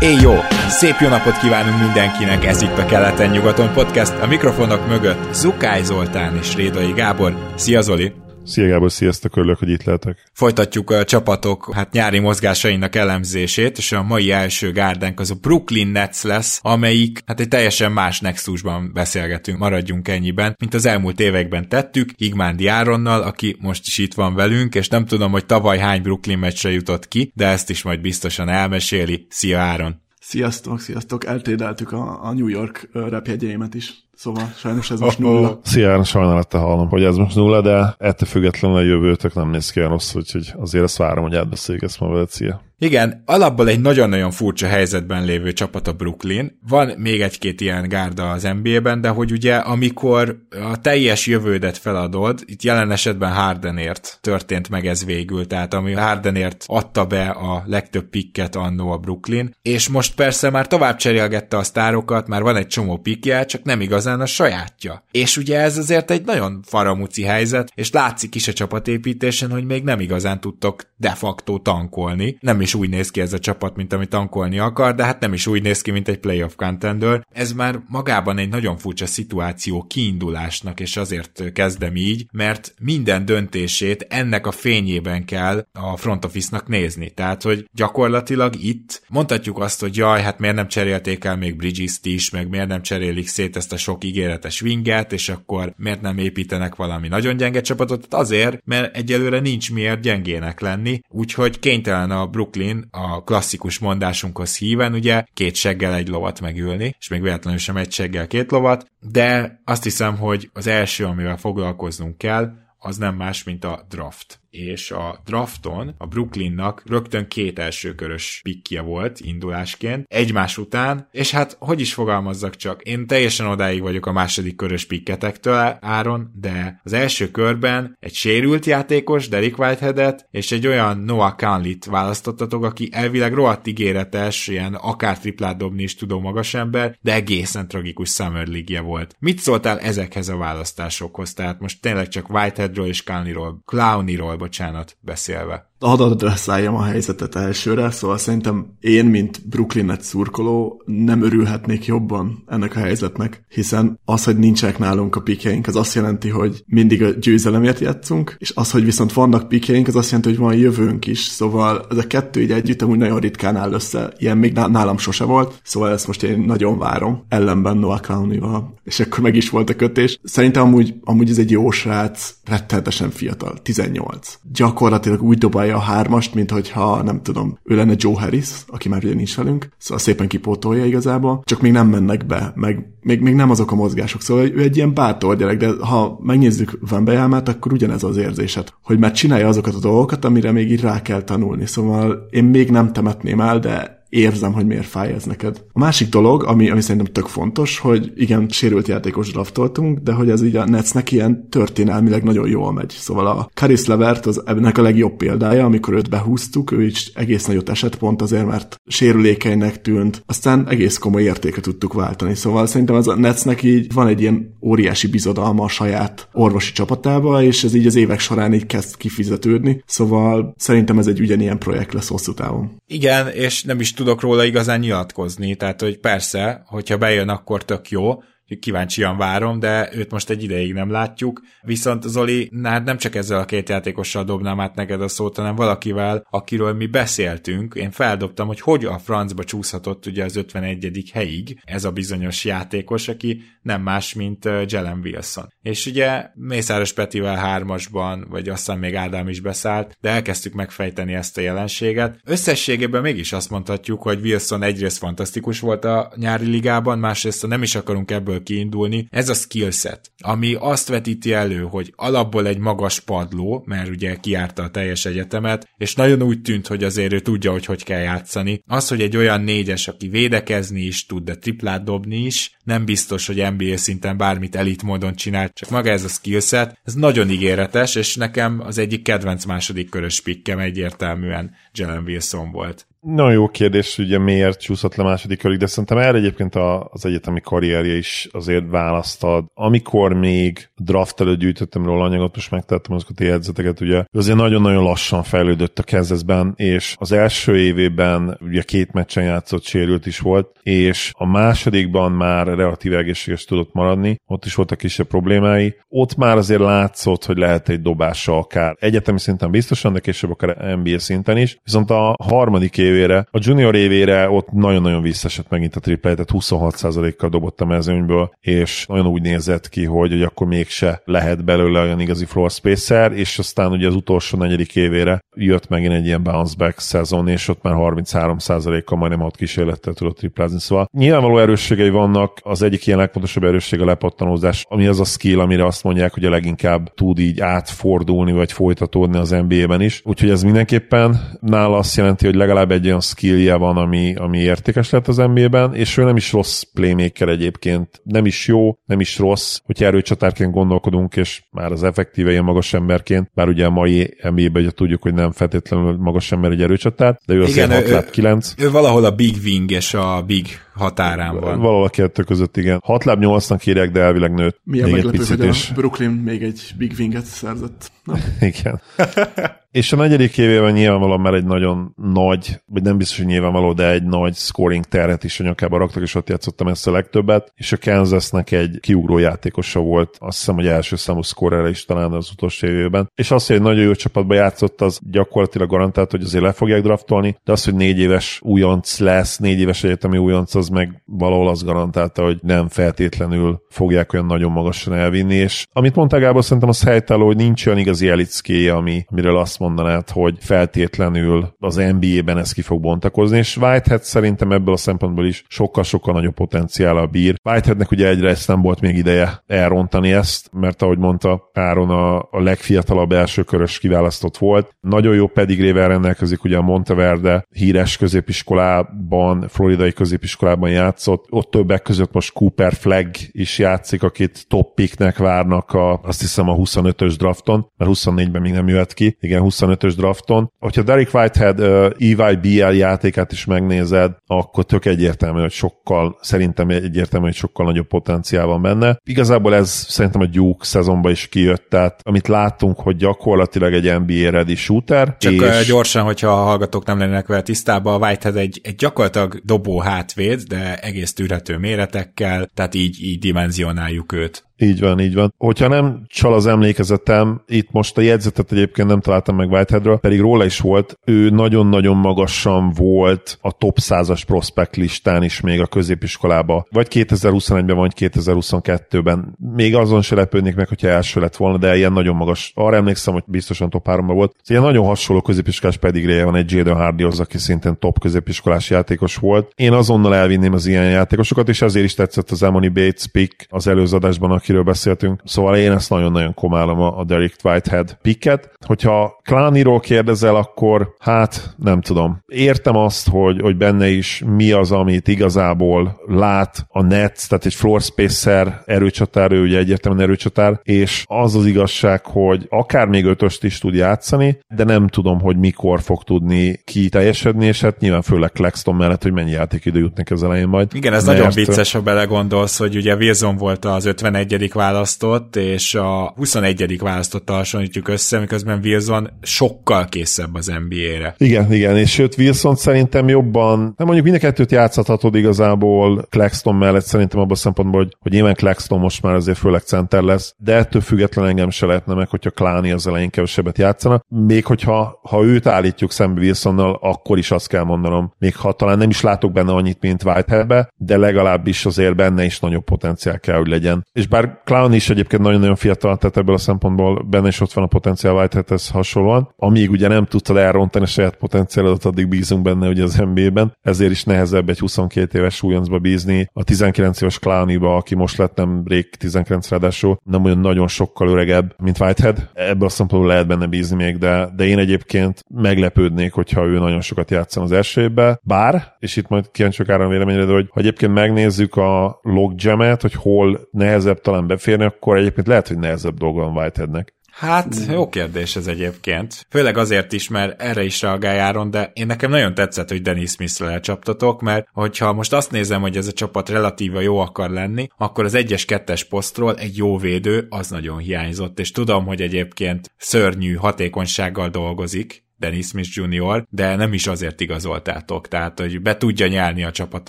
Éj jó! Szép jó napot kívánunk mindenkinek, ez itt a Keleten-nyugaton podcast. A mikrofonok mögött Zukály Zoltán és Rédai Gábor. Szia Zoli! Szia Gábor, sziasztok, örülök, hogy itt lehetek. Folytatjuk a csapatok hát nyári mozgásainak elemzését, és a mai első gárdánk az a Brooklyn Nets lesz, amelyik hát egy teljesen más nexusban beszélgetünk, maradjunk ennyiben, mint az elmúlt években tettük, Igmándi Áronnal, aki most is itt van velünk, és nem tudom, hogy tavaly hány Brooklyn meccsre jutott ki, de ezt is majd biztosan elmeséli. Szia Áron! Sziasztok, sziasztok! Eltédeltük a, a New York repjegyeimet is. Szóval sajnos ez most nulla. Szia, sajnálattal hallom, hogy ez most nulla, de ettől függetlenül a jövőtök nem néz ki olyan rossz, úgyhogy azért ezt várom, hogy átbeszéljük ezt ma veled, szia. Igen, alapból egy nagyon-nagyon furcsa helyzetben lévő csapat a Brooklyn. Van még egy-két ilyen gárda az NBA-ben, de hogy ugye amikor a teljes jövődet feladod, itt jelen esetben Hardenért történt meg ez végül, tehát ami Hardenért adta be a legtöbb pikket annó a Brooklyn, és most persze már tovább cserélgette a sztárokat, már van egy csomó pikje, csak nem igazán a sajátja. És ugye ez azért egy nagyon faramuci helyzet, és látszik is a csapatépítésen, hogy még nem igazán tudtok de facto tankolni. Nem is is úgy néz ki ez a csapat, mint amit tankolni akar, de hát nem is úgy néz ki, mint egy playoff contender. Ez már magában egy nagyon furcsa szituáció kiindulásnak, és azért kezdem így, mert minden döntését ennek a fényében kell a front office-nak nézni. Tehát, hogy gyakorlatilag itt mondhatjuk azt, hogy jaj, hát miért nem cserélték el még Bridges-t is, meg miért nem cserélik szét ezt a sok ígéretes winget, és akkor miért nem építenek valami nagyon gyenge csapatot? Hát azért, mert egyelőre nincs miért gyengének lenni, úgyhogy kénytelen a Brooklyn Brooklyn a klasszikus mondásunkhoz híven, ugye két seggel egy lovat megülni, és még véletlenül sem egy seggel két lovat, de azt hiszem, hogy az első, amivel foglalkoznunk kell, az nem más, mint a draft és a drafton a Brooklynnak rögtön két elsőkörös pikje volt indulásként, egymás után, és hát hogy is fogalmazzak csak, én teljesen odáig vagyok a második körös pikketektől, Áron, de az első körben egy sérült játékos, Derek Whiteheadet, és egy olyan Noah Conley-t választottatok, aki elvileg rohadt ígéretes, ilyen akár triplát dobni is tudó magas ember, de egészen tragikus Summer league volt. Mit szóltál ezekhez a választásokhoz? Tehát most tényleg csak Whiteheadről és Conley-ról, Clowny-ról bocsánat, beszélve hadd adresszáljam a helyzetet elsőre, szóval szerintem én, mint Brooklyn Nets szurkoló, nem örülhetnék jobban ennek a helyzetnek, hiszen az, hogy nincsenek nálunk a pikjeink, az azt jelenti, hogy mindig a győzelemért játszunk, és az, hogy viszont vannak pikjeink, az azt jelenti, hogy van jövőnk is, szóval ez a kettő így együtt amúgy nagyon ritkán áll össze, ilyen még nálam sose volt, szóval ezt most én nagyon várom, ellenben Noah Clowney-val, és akkor meg is volt a kötés. Szerintem amúgy, amúgy ez egy jó srác, rettenetesen fiatal, 18. Gyakorlatilag úgy dobálja a hármast, mint hogyha nem tudom, ő lenne Joe Harris, aki már ugye nincs velünk, szóval szépen kipótolja igazából, csak még nem mennek be, meg még, még nem azok a mozgások, szóval ő egy ilyen bátor gyerek, de ha megnézzük Van Bejámát, akkor ugyanez az érzésed, hogy már csinálja azokat a dolgokat, amire még így rá kell tanulni, szóval én még nem temetném el, de érzem, hogy miért fáj ez neked. A másik dolog, ami, ami szerintem tök fontos, hogy igen, sérült játékos draftoltunk, de hogy ez így a Netsnek ilyen történelmileg nagyon jól megy. Szóval a Karis Levert az ennek a legjobb példája, amikor őt behúztuk, ő is egész nagyot esett pont azért, mert sérülékenynek tűnt, aztán egész komoly értéket tudtuk váltani. Szóval szerintem ez a Netsnek így van egy ilyen óriási bizodalma a saját orvosi csapatába, és ez így az évek során így kezd kifizetődni. Szóval szerintem ez egy ugyanilyen projekt lesz hosszú távon. Igen, és nem is tudok róla igazán nyilatkozni, tehát hogy persze, hogyha bejön, akkor tök jó, kíváncsian várom, de őt most egy ideig nem látjuk. Viszont Zoli, hát nem csak ezzel a két játékossal dobnám át neked a szót, hanem valakivel, akiről mi beszéltünk. Én feldobtam, hogy hogy a francba csúszhatott ugye az 51. helyig ez a bizonyos játékos, aki nem más, mint Jelen Wilson. És ugye Mészáros Petivel hármasban, vagy aztán még Ádám is beszállt, de elkezdtük megfejteni ezt a jelenséget. Összességében mégis azt mondhatjuk, hogy Wilson egyrészt fantasztikus volt a nyári ligában, másrészt nem is akarunk ebből ebből kiindulni. Ez a skillset, ami azt vetíti elő, hogy alapból egy magas padló, mert ugye kiárta a teljes egyetemet, és nagyon úgy tűnt, hogy azért ő tudja, hogy hogy kell játszani. Az, hogy egy olyan négyes, aki védekezni is tud, de triplát dobni is, nem biztos, hogy NBA szinten bármit elit módon csinál, csak maga ez a skillset, ez nagyon ígéretes, és nekem az egyik kedvenc második körös pikkem egyértelműen Jalen Wilson volt. Nagyon jó kérdés, ugye miért csúszott le második körig, de szerintem erre egyébként az egyetemi karrierje is azért választad. Amikor még draft előtt gyűjtöttem róla anyagot, most megtettem azokat a jegyzeteket, ugye azért nagyon-nagyon lassan fejlődött a kezdetben, és az első évében ugye két meccsen játszott, sérült is volt, és a másodikban már relatív egészséges tudott maradni, ott is voltak kisebb problémái. Ott már azért látszott, hogy lehet egy dobása akár egyetemi szinten biztosan, de később akár NBA szinten is. Viszont a harmadik év évére. A junior évére ott nagyon-nagyon visszaesett megint a triple, tehát 26%-kal dobott a mezőnyből, és nagyon úgy nézett ki, hogy, hogy akkor mégse lehet belőle olyan igazi floor spacer, és aztán ugye az utolsó negyedik évére jött megint egy ilyen bounce back szezon, és ott már 33%-kal majdnem hat kísérlettel tudott triplázni. Szóval nyilvánvaló erősségei vannak, az egyik ilyen legfontosabb erősség a lepattanózás, ami az a skill, amire azt mondják, hogy a leginkább tud így átfordulni, vagy folytatódni az NBA-ben is. Úgyhogy ez mindenképpen nála azt jelenti, hogy legalább egy olyan skillje van, ami, ami értékes lett az NBA-ben, és ő nem is rossz playmaker egyébként, nem is jó, nem is rossz, hogyha erőcsatárként gondolkodunk, és már az effektíve ilyen magas emberként, bár ugye a mai NBA-ben ugye tudjuk, hogy nem feltétlenül magas ember egy erőcsatár, de ő Igen, azért 6 9. Ő, ő valahol a big wing és a big határán van. Valahol a kettő között, igen. 6 láb 8-nak írják, de elvileg nőtt. Milyen még meglepő, egy picit, hogy a és... Brooklyn még egy big winget szerzett. igen. És a negyedik évében nyilvánvalóan már egy nagyon nagy, vagy nem biztos, hogy nyilvánvaló, de egy nagy scoring terhet is a nyakába raktak, és ott játszottam ezt a legtöbbet. És a Kansasnek egy kiugró játékosa volt, azt hiszem, hogy első számú scorerre is talán az utolsó évében. És az, hogy egy nagyon jó csapatba játszott, az gyakorlatilag garantált, hogy azért le fogják draftolni, de az, hogy négy éves újonc lesz, négy éves egyetemi újonc, az meg valahol az garantálta, hogy nem feltétlenül fogják olyan nagyon magasan elvinni. És amit mondtál Gábor, szerintem az helytálló, hogy nincs olyan igazi elitszkéje, ami, amiről azt mondanád, hogy feltétlenül az NBA-ben ez ki fog bontakozni, és Whitehead szerintem ebből a szempontból is sokkal-sokkal nagyobb a bír. Whiteheadnek ugye egyre ezt nem volt még ideje elrontani ezt, mert ahogy mondta, Áron a, a legfiatalabb elsőkörös kiválasztott volt. Nagyon jó pedigrével rendelkezik ugye a Monteverde híres középiskolában, floridai középiskolában játszott. Ott többek között most Cooper Flag is játszik, akit top picknek várnak a, azt hiszem a 25-ös drafton, mert 24-ben még nem jöhet ki. Igen, 25-ös drafton. Hogyha Derek Whitehead uh, EYBL játékát is megnézed, akkor tök egyértelmű, hogy sokkal, szerintem egyértelmű, hogy sokkal nagyobb potenciál van benne. Igazából ez szerintem a Duke szezonban is kijött, tehát amit láttunk, hogy gyakorlatilag egy NBA ready shooter. Csak és... gyorsan, hogyha a hallgatók nem lennének vele tisztában, a Whitehead egy, egy gyakorlatilag dobó hátvéd, de egész tűrhető méretekkel, tehát így, így dimenzionáljuk őt. Így van, így van. Hogyha nem csal az emlékezetem, itt most a jegyzetet egyébként nem találtam meg Whiteheadről, pedig róla is volt, ő nagyon-nagyon magasan volt a top 100-as prospect listán is még a középiskolába, vagy 2021-ben, vagy 2022-ben. Még azon se lepődnék meg, hogyha első lett volna, de ilyen nagyon magas. Arra emlékszem, hogy biztosan top 3 volt. Ez ilyen nagyon hasonló középiskolás pedigréje van egy Jaden Hardyhoz, aki szintén top középiskolás játékos volt. Én azonnal elvinném az ilyen játékosokat, és ezért is tetszett az Emony Bates pick az előző adásban, aki akiről beszéltünk. Szóval én ezt nagyon-nagyon komálom a Derek Whitehead picket. Hogyha Klániról kérdezel, akkor hát nem tudom. Értem azt, hogy, hogy benne is mi az, amit igazából lát a Nets, tehát egy floor spacer erőcsatár, ő ugye egyértelműen erőcsatár, és az az igazság, hogy akár még ötöst is tud játszani, de nem tudom, hogy mikor fog tudni kiteljesedni, és hát nyilván főleg Claxton mellett, hogy mennyi játékidő jut neki az elején majd. Igen, ez Mert... nagyon vicces, ha belegondolsz, hogy ugye Wilson volt az 51 választott, és a 21. választottal hasonlítjuk össze, miközben Wilson sokkal készebb az NBA-re. Igen, igen, és sőt Wilson szerintem jobban, nem mondjuk mind a kettőt játszhatod igazából Claxton mellett szerintem abban a szempontból, hogy, hogy nyilván Claxton most már azért főleg center lesz, de ettől független engem se lehetne meg, hogyha Kláni az elején kevesebbet játszana. Még hogyha ha őt állítjuk szembe Wilsonnal, akkor is azt kell mondanom, még ha talán nem is látok benne annyit, mint Whiteheadbe, de legalábbis azért benne is nagyobb potenciál kell, hogy legyen. És bár bár Clown is egyébként nagyon-nagyon fiatal, tehát ebből a szempontból benne is ott van a potenciál Whiteheadhez hasonlóan. Amíg ugye nem tudtad elrontani a saját potenciálodat, addig bízunk benne ugye az NBA-ben, ezért is nehezebb egy 22 éves újoncba bízni. A 19 éves Clowniba, aki most lett nem rég 19 ráadásul, nem olyan nagyon sokkal öregebb, mint Whitehead. Ebből a szempontból lehet benne bízni még, de, de én egyébként meglepődnék, hogyha ő nagyon sokat játszan az első évben. Bár, és itt majd kíváncsiak áram véleményre, hogy ha egyébként megnézzük a logjamet, hogy hol nehezebb talán beférni, akkor egyébként lehet, hogy nehezebb dolga van Whiteheadnek. Hát, jó kérdés ez egyébként. Főleg azért is, mert erre is reagáljáron, de én nekem nagyon tetszett, hogy Dennis Smith-re lecsaptatok, mert hogyha most azt nézem, hogy ez a csapat relatíva jó akar lenni, akkor az egyes kettes posztról egy jó védő az nagyon hiányzott, és tudom, hogy egyébként szörnyű hatékonysággal dolgozik, Dennis Smith Jr., de nem is azért igazoltátok, tehát hogy be tudja nyelni a csapat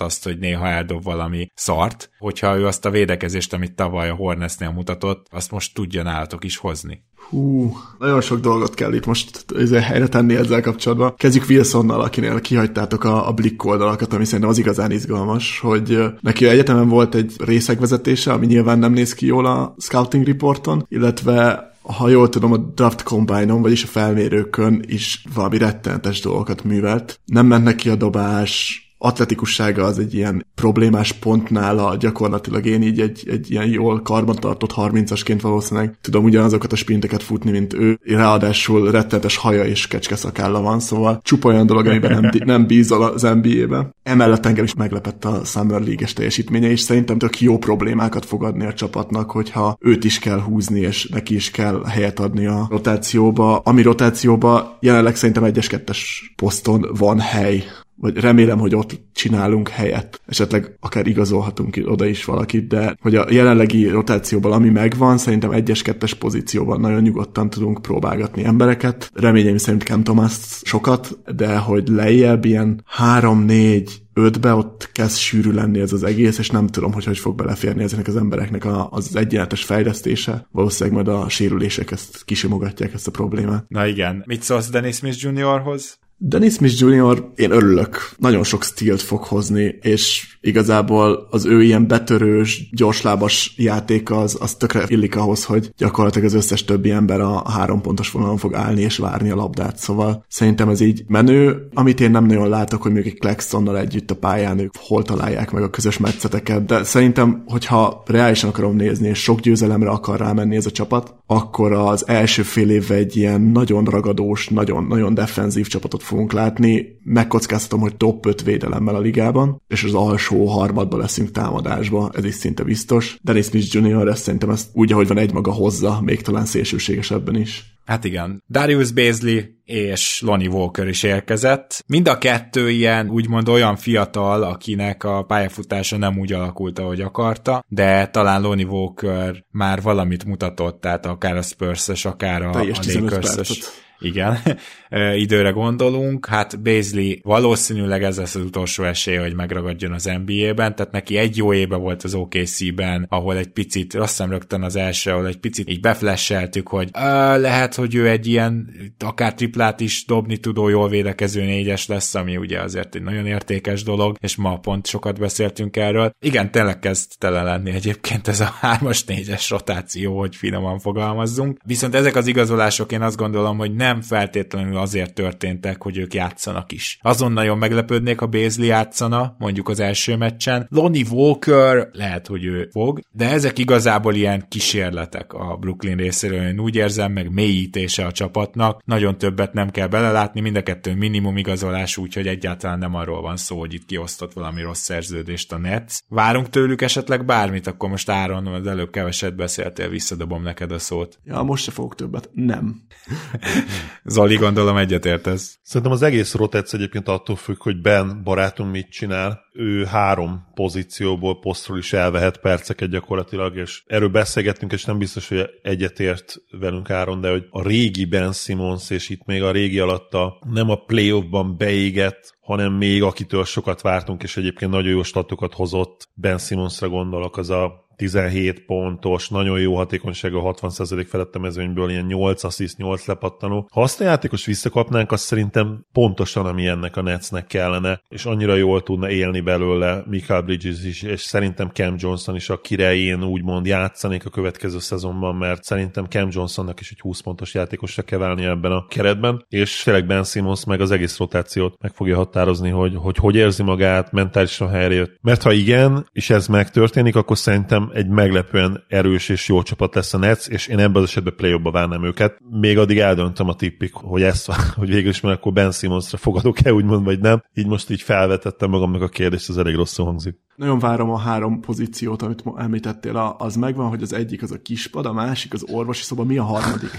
azt, hogy néha eldob valami szart, hogyha ő azt a védekezést, amit tavaly a Hornetsnél mutatott, azt most tudja nálatok is hozni. Hú, nagyon sok dolgot kell itt most helyre tenni ezzel kapcsolatban. Kezdjük Wilsonnal, akinél kihagytátok a, a Blick oldalakat, ami szerintem az igazán izgalmas, hogy neki egyetemen volt egy részegvezetése, ami nyilván nem néz ki jól a scouting reporton, illetve ha jól tudom, a Draft Combine-on, vagyis a felmérőkön is valami rettenetes dolgokat művelt. Nem ment neki a dobás, atletikussága az egy ilyen problémás pont nála, gyakorlatilag én így egy, egy ilyen jól karbantartott 30-asként valószínűleg tudom ugyanazokat a sprinteket futni, mint ő. Ráadásul rettenetes haja és kecske szakálla van, szóval csupa olyan dolog, amiben nem, nem bízol az NBA-be. Emellett engem is meglepett a Summer League-es teljesítménye, és szerintem tök jó problémákat fog adni a csapatnak, hogyha őt is kell húzni, és neki is kell helyet adni a rotációba. Ami rotációba jelenleg szerintem egyes-kettes poszton van hely vagy remélem, hogy ott csinálunk helyet. Esetleg akár igazolhatunk oda is valakit, de hogy a jelenlegi rotációban, ami megvan, szerintem egyes-kettes pozícióban nagyon nyugodtan tudunk próbálgatni embereket. Reményeim szerint Cam Thomas sokat, de hogy lejjebb ilyen 3-4 ötbe ott kezd sűrű lenni ez az egész, és nem tudom, hogy hogy fog beleférni ezeknek az embereknek a, az egyenletes fejlesztése. Valószínűleg majd a sérülések ezt kisimogatják ezt a problémát. Na igen. Mit szólsz Dennis Smith Juniorhoz? Dennis Smith Jr. én örülök, nagyon sok stílt fog hozni, és igazából az ő ilyen betörős, gyorslábas játéka az, az tökre illik ahhoz, hogy gyakorlatilag az összes többi ember a három pontos vonalon fog állni és várni a labdát, szóval szerintem ez így menő, amit én nem nagyon látok, hogy még egy Claxtonnal együtt a pályán ők hol találják meg a közös metszeteket, de szerintem, hogyha reálisan akarom nézni, és sok győzelemre akar rámenni ez a csapat, akkor az első fél évben egy ilyen nagyon ragadós, nagyon-nagyon defenzív csapatot fogunk látni. Megkockáztatom, hogy top 5 védelemmel a ligában, és az alsó harmadban leszünk támadásba, ez is szinte biztos. Dennis Smith Jr. ezt szerintem ezt úgy, ahogy van egymaga hozza, még talán szélsőségesebben is. Hát igen. Darius Baisley és Lonnie Walker is érkezett. Mind a kettő ilyen úgymond olyan fiatal, akinek a pályafutása nem úgy alakult, ahogy akarta, de talán Lonnie Walker már valamit mutatott, tehát akár a spurs akár a, a lakers igen, időre gondolunk, hát Baisley valószínűleg ez lesz az utolsó esély, hogy megragadjon az NBA-ben, tehát neki egy jó éve volt az OKC-ben, ahol egy picit, azt hiszem rögtön az első, ahol egy picit így beflesseltük, hogy lehet, hogy ő egy ilyen akár triplát is dobni tudó, jól védekező négyes lesz, ami ugye azért egy nagyon értékes dolog, és ma pont sokat beszéltünk erről. Igen, tényleg kezd tele lenni egyébként ez a hármas négyes rotáció, hogy finoman fogalmazzunk. Viszont ezek az igazolások én azt gondolom, hogy nem nem feltétlenül azért történtek, hogy ők játszanak is. Azon nagyon meglepődnék, ha Bézli játszana, mondjuk az első meccsen. Lonnie Walker, lehet, hogy ő fog, de ezek igazából ilyen kísérletek a Brooklyn részéről. Én úgy érzem, meg mélyítése a csapatnak. Nagyon többet nem kell belelátni, mind a kettő minimum igazolás, úgyhogy egyáltalán nem arról van szó, hogy itt kiosztott valami rossz szerződést a Nets. Várunk tőlük esetleg bármit, akkor most Áron, az előbb keveset beszéltél, visszadobom neked a szót. Ja, most se fogok többet. Nem. Zoli, gondolom egyetértesz. Szerintem az egész rotáció egyébként attól függ, hogy Ben barátunk mit csinál. Ő három pozícióból posztról is elvehet perceket gyakorlatilag, és erről beszélgettünk, és nem biztos, hogy egyetért velünk Áron, de hogy a régi Ben Simmons, és itt még a régi alatta nem a playoffban beégett, hanem még akitől sokat vártunk, és egyébként nagyon jó statokat hozott, Ben Simmonsra gondolok, az a 17 pontos, nagyon jó hatékonysága, 60% felett a mezőnyből, ilyen 8 assziszt, 8 lepattanó. Ha azt a játékos visszakapnánk, az szerintem pontosan, ami ennek a Netsnek kellene, és annyira jól tudna élni belőle Michael Bridges is, és szerintem Cam Johnson is, akire én úgymond játszanék a következő szezonban, mert szerintem Cam Johnsonnak is egy 20 pontos játékosra kell válni ebben a keretben, és tényleg Ben Simmons meg az egész rotációt meg fogja határozni, hogy hogy, hogy érzi magát, mentálisan helyre jött. Mert ha igen, és ez megtörténik, akkor szerintem egy meglepően erős és jó csapat lesz a Nets, és én ebben az esetben play várnám őket. Még addig eldöntöm a tippik, hogy ezt, hogy végül is már akkor Ben Simmonsra fogadok-e, úgymond, vagy nem. Így most így felvetettem magamnak a kérdést, ez elég rosszul hangzik. Nagyon várom a három pozíciót, amit említettél. Az megvan, hogy az egyik az a kispad, a másik az orvosi szoba, mi a harmadik?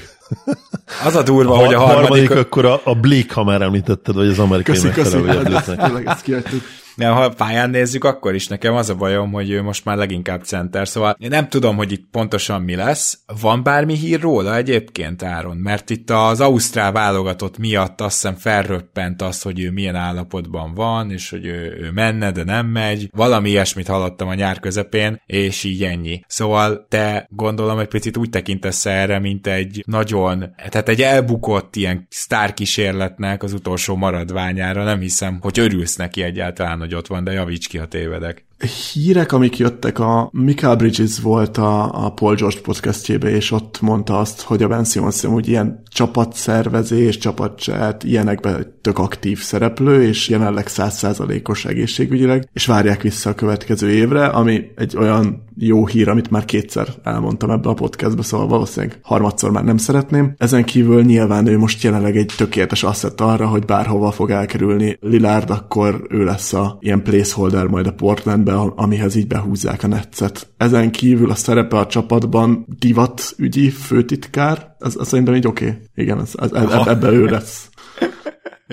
az a durva, a hogy a harmadik... harmadik akkor a, a Bleak, ha már említetted, vagy az amerikai köszi, megfelelő. Köszi, köszi, ezt kiadtuk. De ha pályán nézzük, akkor is nekem az a bajom, hogy ő most már leginkább center, szóval én nem tudom, hogy itt pontosan mi lesz. Van bármi hír róla egyébként, Áron? Mert itt az Ausztrál válogatott miatt azt hiszem felröppent az, hogy ő milyen állapotban van, és hogy ő, ő menne, de nem megy. Valami ilyesmit hallottam a nyár közepén, és így ennyi. Szóval te gondolom egy picit úgy tekintesz erre, mint egy nagyon, tehát egy elbukott ilyen sztárkísérletnek az utolsó maradványára. Nem hiszem, hogy örülsz neki egyáltalán, hogy ott van, de javíts ki, ha tévedek. Hírek, amik jöttek, a Michael Bridges volt a, a Paul George podcastjébe, és ott mondta azt, hogy a Ben Simmons úgy ilyen csapatszervezés, csapatcset, ilyenekben tök aktív szereplő, és jelenleg százszázalékos egészségügyileg, és várják vissza a következő évre, ami egy olyan jó hír, amit már kétszer elmondtam ebbe a podcastbe, szóval valószínűleg harmadszor már nem szeretném. Ezen kívül nyilván ő most jelenleg egy tökéletes asset arra, hogy bárhova fog elkerülni Lillard, akkor ő lesz a ilyen placeholder majd a Portlandbe, amihez így behúzzák a netszet. Ezen kívül a szerepe a csapatban divatügyi főtitkár, az, az szerintem így oké. Okay. Igen, az, az, ebbe ő lesz.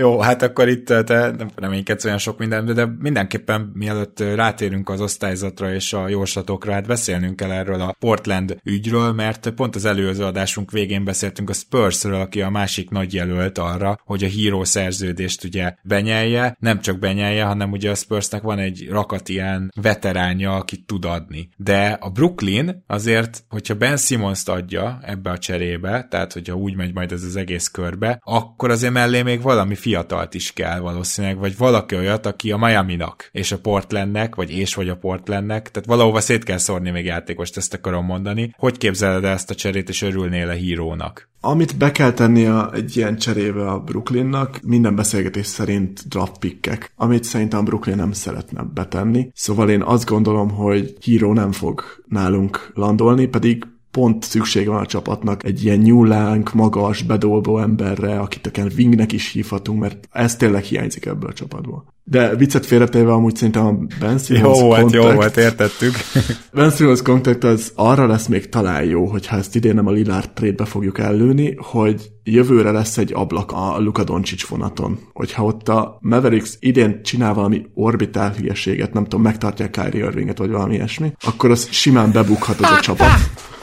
Jó, hát akkor itt te nem reménykedsz olyan sok minden, de mindenképpen mielőtt rátérünk az osztályzatra és a jóslatokra, hát beszélnünk kell erről a Portland ügyről, mert pont az előző adásunk végén beszéltünk a Spursről, aki a másik nagy jelölt arra, hogy a híró szerződést ugye benyelje, nem csak benyelje, hanem ugye a Spursnek van egy rakat ilyen veteránja, akit tud adni. De a Brooklyn azért, hogyha Ben Simmons-t adja ebbe a cserébe, tehát hogyha úgy megy majd ez az egész körbe, akkor azért mellé még valami fiatalt is kell valószínűleg, vagy valaki olyat, aki a Miami-nak és a Portlandnek, vagy és vagy a Portlandnek, tehát valahova szét kell szórni még játékost, ezt akarom mondani. Hogy képzeled ezt a cserét, és örülnél a hírónak? Amit be kell tenni a, egy ilyen cserébe a Brooklynnak, minden beszélgetés szerint draft pickek, amit szerintem Brooklyn nem szeretne betenni. Szóval én azt gondolom, hogy híró nem fog nálunk landolni, pedig pont szükség van a csapatnak egy ilyen nyúlánk, magas, bedolgó emberre, akit akár wingnek is hívhatunk, mert ez tényleg hiányzik ebből a csapatból. De viccet félretéve amúgy szerintem a Ben Simmons Jó volt, jó volt, értettük. ben Simmons contact az arra lesz még talán jó, hogyha ezt idén nem a Lillard trade fogjuk ellőni, hogy jövőre lesz egy ablak a Luka Doncic vonaton. Hogyha ott a Mavericks idén csinál valami orbitál hülyeséget, nem tudom, megtartják Kyrie Irvinget, vagy valami ilyesmi, akkor az simán bebukhat az a csapat.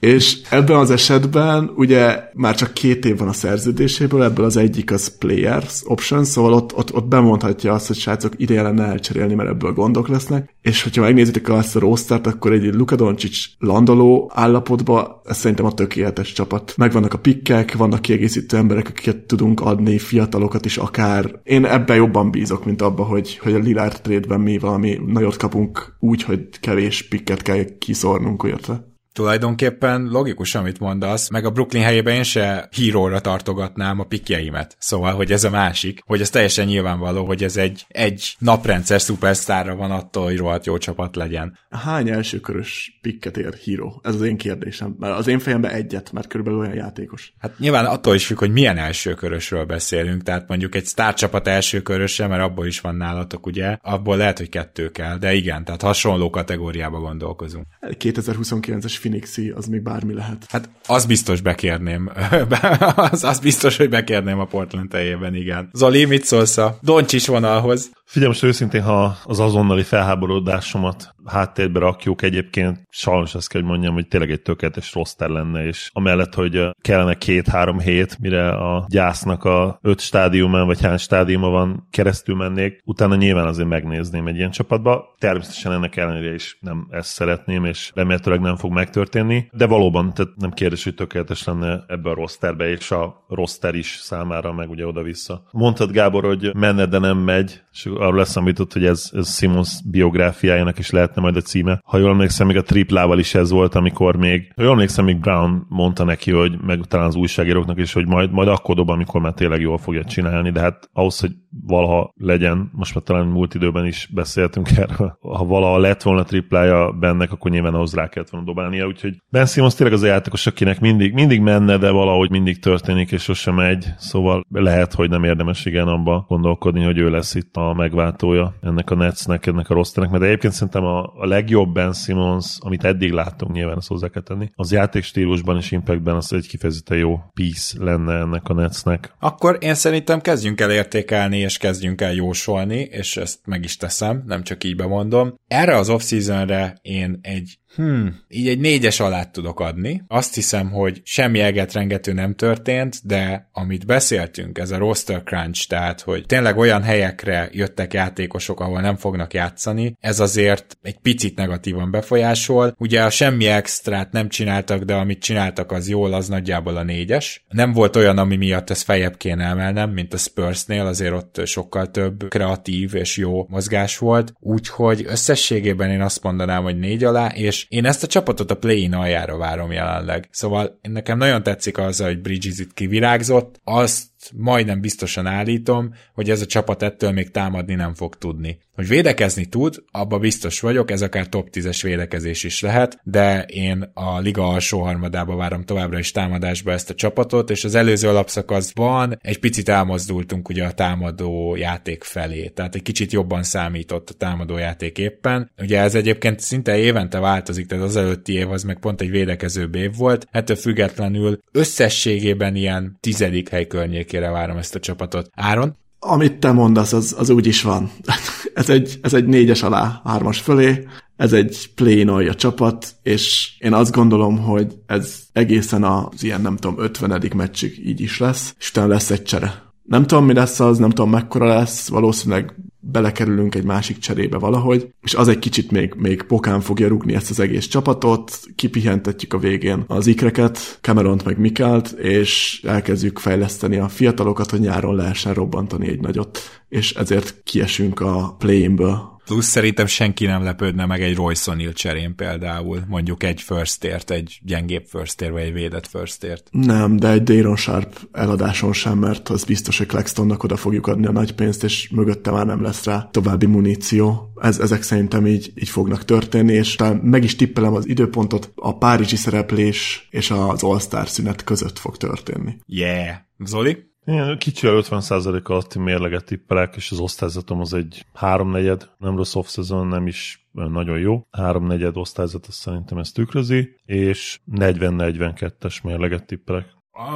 És ebben az esetben ugye már csak két év van a szerződéséből, ebből az egyik az players option, szóval ott, ott, ott bemondhatja azt, hogy srácok ide lenne elcserélni, mert ebből gondok lesznek. És hogyha megnézitek azt a rostert, akkor egy Luka Doncic landoló állapotba, ez szerintem a tökéletes csapat. Megvannak a pikkek, vannak kiegészítő emberek, akiket tudunk adni, fiatalokat is akár. Én ebben jobban bízok, mint abba, hogy, hogy a Lillard trade-ben mi valami nagyot kapunk úgy, hogy kevés pikket kell kiszórnunk, érte tulajdonképpen logikus, amit mondasz, meg a Brooklyn helyében én se híróra tartogatnám a pikjeimet. Szóval, hogy ez a másik, hogy ez teljesen nyilvánvaló, hogy ez egy, egy naprendszer szupersztárra van attól, hogy rohadt jó csapat legyen. Hány elsőkörös pikket ér híró? Ez az én kérdésem. Mert az én fejemben egyet, mert körülbelül olyan játékos. Hát nyilván attól is függ, hogy milyen elsőkörösről beszélünk, tehát mondjuk egy sztárcsapat elsőköröse, mert abból is van nálatok, ugye, abból lehet, hogy kettő kell, de igen, tehát hasonló kategóriába gondolkozunk. 2029-es Phoenixi, az még bármi lehet. Hát az biztos bekérném. az, az biztos, hogy bekérném a Portland teljében, igen. Zoli, mit szólsz a Doncsis vonalhoz? Figyelj, most őszintén, ha az azonnali felháborodásomat háttérbe rakjuk, egyébként sajnos ezt kell, hogy mondjam, hogy tényleg egy tökéletes roster lenne, és amellett, hogy kellene két-három hét, mire a gyásznak a öt stádiumán, vagy hány stádiuma van, keresztül mennék, utána nyilván azért megnézném egy ilyen csapatba. Természetesen ennek ellenére is nem ezt szeretném, és remélhetőleg nem fog megtörténni, de valóban tehát nem kérdés, hogy tökéletes lenne ebbe a rosterbe, és a roster is számára meg ugye oda-vissza. Mondtad Gábor, hogy menne, de nem megy, és arról leszamított, hogy ez, ez Simons biográfiájának is lehetne majd a címe. Ha jól emlékszem, még a triplával is ez volt, amikor még, ha jól emlékszem, még Brown mondta neki, hogy meg talán az újságíróknak is, hogy majd, majd akkor dob, amikor már tényleg jól fogja csinálni, de hát ahhoz, hogy valaha legyen, most már talán múlt időben is beszéltünk erről, ha valaha lett volna triplája bennek, akkor nyilván ahhoz rá kellett volna dobálnia, úgyhogy Ben Simmons tényleg az a játékos, akinek mindig, mindig menne, de valahogy mindig történik, és sosem megy, szóval lehet, hogy nem érdemes igen abba gondolkodni, hogy ő lesz itt a megváltója ennek a Netsnek, ennek a rosternek, mert egyébként szerintem a, a legjobb Ben Simmons, amit eddig láttunk, nyilván ezt hozzá kell tenni, az játékstílusban és impactben az egy kifejezetten jó piece lenne ennek a Netsnek. Akkor én szerintem kezdjünk el értékelni, és kezdjünk el jósolni, és ezt meg is teszem, nem csak így bemondom. Erre az off-seasonre én egy Hmm, így egy négyes alá tudok adni. Azt hiszem, hogy semmi rengető nem történt, de amit beszéltünk, ez a roster crunch, tehát, hogy tényleg olyan helyekre jöttek játékosok, ahol nem fognak játszani, ez azért egy picit negatívan befolyásol. Ugye a semmi extrát nem csináltak, de amit csináltak az jól, az nagyjából a négyes. Nem volt olyan, ami miatt ez fejebb kéne emelnem, mint a Spursnél, azért ott sokkal több kreatív és jó mozgás volt, úgyhogy összességében én azt mondanám, hogy négy alá, és én ezt a csapatot a play-in aljára várom jelenleg. Szóval nekem nagyon tetszik az, hogy Bridges itt kivirágzott, azt majdnem biztosan állítom, hogy ez a csapat ettől még támadni nem fog tudni. Hogy védekezni tud, abba biztos vagyok, ez akár top 10-es védekezés is lehet, de én a liga alsó harmadába várom továbbra is támadásba ezt a csapatot, és az előző alapszakaszban egy picit elmozdultunk ugye a támadó játék felé, tehát egy kicsit jobban számított a támadó játék éppen. Ugye ez egyébként szinte évente változik, tehát az előtti év az meg pont egy védekező év volt, ettől függetlenül összességében ilyen tizedik hely környék környékére várom ezt a csapatot. Áron? Amit te mondasz, az, az úgy is van. ez, egy, ez egy négyes alá, hármas fölé, ez egy play a csapat, és én azt gondolom, hogy ez egészen az ilyen, nem tudom, 50. meccsig így is lesz, és utána lesz egy csere. Nem tudom, mi lesz az, nem tudom, mekkora lesz, valószínűleg belekerülünk egy másik cserébe valahogy, és az egy kicsit még, még pokán fogja rúgni ezt az egész csapatot, kipihentetjük a végén az ikreket, Cameront meg Mikelt, és elkezdjük fejleszteni a fiatalokat, hogy nyáron lehessen robbantani egy nagyot, és ezért kiesünk a play-inből Plusz szerintem senki nem lepődne meg egy Royce O'Neal cserén például, mondjuk egy first ért, egy gyengébb first ért, vagy egy védett first ért. Nem, de egy Dayron Sharp eladáson sem, mert az biztos, hogy Claxtonnak oda fogjuk adni a nagy pénzt, és mögötte már nem lesz rá további muníció. Ez, ezek szerintem így, így fognak történni, és talán meg is tippelem az időpontot, a párizsi szereplés és az All-Star szünet között fog történni. Yeah! Zoli? Kicsivel 50% alatti mérleget tippelek, és az osztályzatom az egy háromnegyed, nem rossz off-season, nem is nagyon jó. Háromnegyed osztályzat, azt szerintem ezt tükrözi, és 40-42-es mérleget tippelek.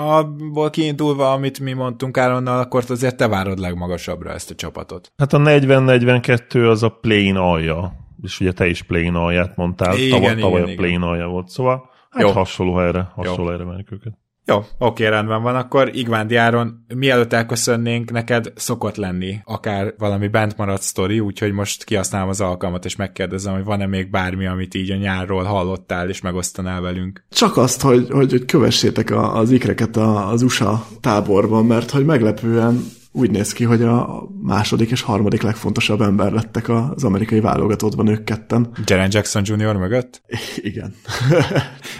Abból kiindulva, amit mi mondtunk Áronnal, akkor azért te várod legmagasabbra ezt a csapatot. Hát a 40-42 az a plane alja, és ugye te is plane alját mondtál, igen, tavaly, tavaly igen, a plane igen. alja volt, szóval hát Jó. hasonló helyre, hasonló helyre menjük őket. Jó, oké, rendben van. Akkor Igvándi Áron, mielőtt elköszönnénk, neked szokott lenni akár valami bent maradt sztori, úgyhogy most kihasználom az alkalmat, és megkérdezem, hogy van-e még bármi, amit így a nyárról hallottál, és megosztanál velünk. Csak azt, hogy, hogy, hogy kövessétek az ikreket az USA táborban, mert hogy meglepően úgy néz ki, hogy a második és harmadik legfontosabb ember lettek az amerikai válogatottban ők ketten. Jaren Jackson Jr. mögött? Igen.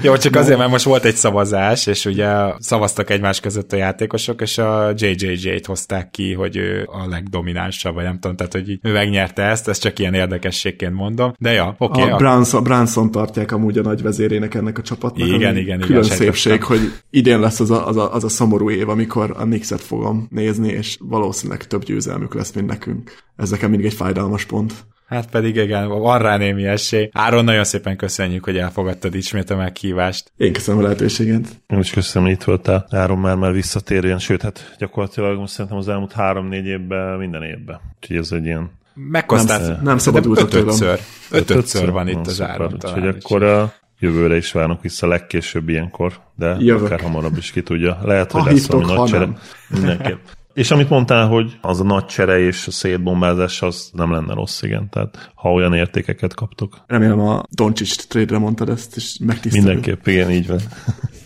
Jó, csak azért, mert most volt egy szavazás, és ugye szavaztak egymás között a játékosok, és a JJJ-t hozták ki, hogy ő a legdominánsabb, vagy nem tudom, tehát hogy ő megnyerte ezt, ezt csak ilyen érdekességként mondom. De ja, oké. Okay, a Branson, Branson tartják amúgy a nagy vezérének ennek a csapatnak. Igen, igen, külön igen. szépség, hogy idén lesz az a, az, a, az a szomorú év, amikor a Knicks-et fogom nézni, és valószínűleg több győzelmük lesz, mint nekünk. Ez nekem mindig egy fájdalmas pont. Hát pedig igen, van rá némi esély. Áron, nagyon szépen köszönjük, hogy elfogadtad ismét a meghívást. Én köszönöm a lehetőséget. Én is köszönöm, hogy itt voltál. Áron már már visszatérjen, sőt, hát gyakorlatilag most szerintem az elmúlt három-négy évben minden évben. Úgyhogy ez egy ilyen Meghoztál. Nem, nem szabadultak tőlem. Ötötször. Ötötször van itt az áron. Úgyhogy akkor a jövőre is várunk vissza legkésőbb ilyenkor, de Jövök. akár hamarabb is ki tudja. Lehet, hogy Ha lesz hívtok, ami ha nagy csere. Mindenképp. És amit mondtál, hogy az a nagy csere és a szétbombázás, az nem lenne rossz, igen. Tehát ha olyan értékeket kaptok. Remélem a Doncsics trade-re mondtad ezt, és megtisztelő. Mindenképp, igen, így van.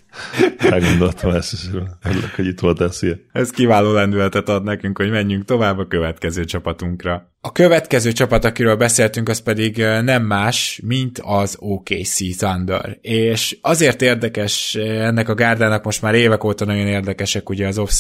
Elgondoltam ezt, és örülök, hogy itt voltál, szia. Ez kiváló lendületet ad nekünk, hogy menjünk tovább a következő csapatunkra. A következő csapat, akiről beszéltünk, az pedig nem más, mint az OKC Thunder. És azért érdekes ennek a gárdának most már évek óta nagyon érdekesek ugye az off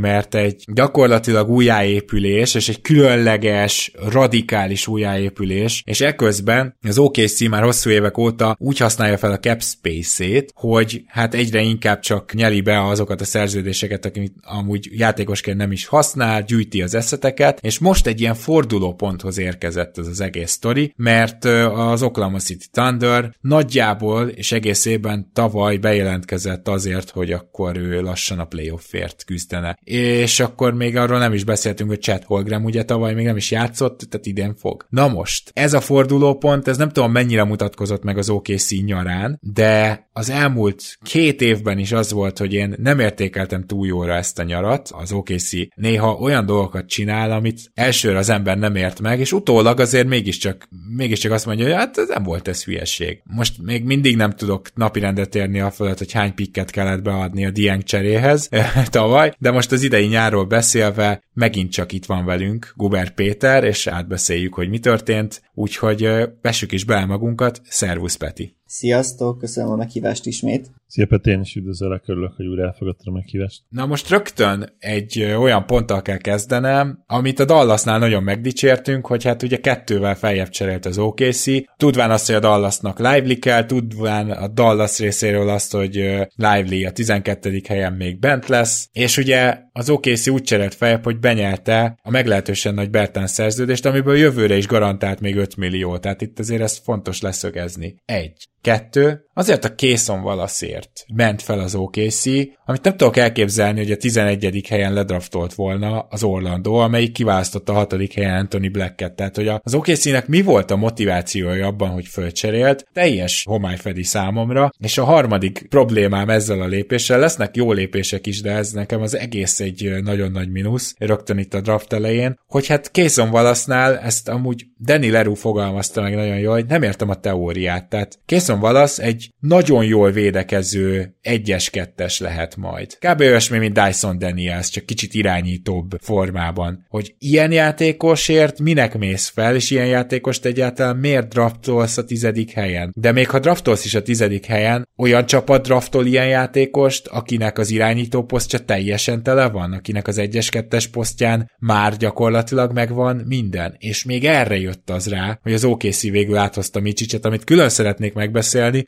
mert egy gyakorlatilag újjáépülés, és egy különleges, radikális újjáépülés, és ekközben az OKC már hosszú évek óta úgy használja fel a cap space-ét, hogy hát egyre inkább csak nyeli be azokat a szerződéseket, akik amúgy játékosként nem is használ, gyűjti az eszeteket, és most egy ilyen fordulóponthoz érkezett ez az egész sztori, mert az Oklahoma City Thunder nagyjából és egész évben tavaly bejelentkezett azért, hogy akkor ő lassan a playoffért küzdene. És akkor még arról nem is beszéltünk, hogy Chad Holgram ugye tavaly még nem is játszott, tehát idén fog. Na most, ez a fordulópont, ez nem tudom mennyire mutatkozott meg az OKC nyarán, de az elmúlt két évben is az volt, hogy én nem értékeltem túl jóra ezt a nyarat, az OKC néha olyan dolgokat csinál, amit elsőre az ember nem ért meg, és utólag azért mégiscsak, mégiscsak azt mondja, hogy hát ez nem volt ez hülyeség. Most még mindig nem tudok napirendet érni a fölött, hogy hány pikket kellett beadni a Dieng cseréhez tavaly, de most az idei nyárról beszélve megint csak itt van velünk Guber Péter, és átbeszéljük, hogy mi történt, úgyhogy vessük is be magunkat. Szervusz Peti! Sziasztok, köszönöm a meghívást ismét. Szia Peti, én is üdvözöllek, örülök, hogy újra elfogadtad a meghívást. Na most rögtön egy olyan ponttal kell kezdenem, amit a Dallasnál nagyon megdicsértünk, hogy hát ugye kettővel feljebb cserélt az OKC, tudván azt, hogy a Dallasnak Lively kell, tudván a Dallas részéről azt, hogy Lively a 12. helyen még bent lesz, és ugye az OKC úgy cserélt feljebb, hogy benyelte a meglehetősen nagy Bertán szerződést, amiből jövőre is garantált még 5 millió, tehát itt azért ez fontos leszögezni. Egy. Kettő, azért a Készon valaszért ment fel az OKC, amit nem tudok elképzelni, hogy a 11. helyen ledraftolt volna az Orlando, amelyik kiválasztotta a 6. helyen Anthony Blacket. Tehát, hogy az OKC-nek mi volt a motivációja abban, hogy fölcserélt, teljes homály fedi számomra, és a harmadik problémám ezzel a lépéssel, lesznek jó lépések is, de ez nekem az egész egy nagyon nagy mínusz, rögtön itt a draft elején, hogy hát Készon Valasznál ezt amúgy Danny Leroux fogalmazta meg nagyon jól, hogy nem értem a teóriát. Tehát Készon Valasz egy nagyon jól védekező egyes-kettes lehet majd. Kb. olyasmi, mint Dyson Daniels, csak kicsit irányítóbb formában. Hogy ilyen játékosért minek mész fel, és ilyen játékost egyáltalán miért draftolsz a tizedik helyen? De még ha draftolsz is a tizedik helyen, olyan csapat draftol ilyen játékost, akinek az irányító posztja teljesen tele van, akinek az egyes-kettes posztján már gyakorlatilag megvan minden. És még erre jött az rá, hogy az OKC végül áthozta Micsicset, amit külön szeretnék megbeszélni,